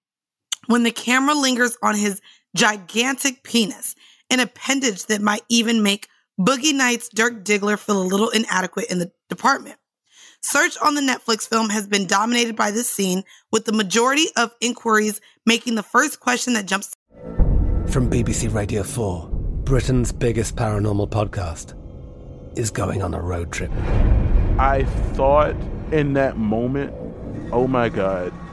Speaker 4: when the camera lingers on his gigantic penis, an appendage that might even make Boogie Nights Dirk Diggler feel a little inadequate in the department. Search on the Netflix film has been dominated by this scene, with the majority of inquiries making the first question that jumps
Speaker 9: From BBC Radio 4, Britain's biggest paranormal podcast is going on a road trip.
Speaker 10: I thought in that moment, oh my God,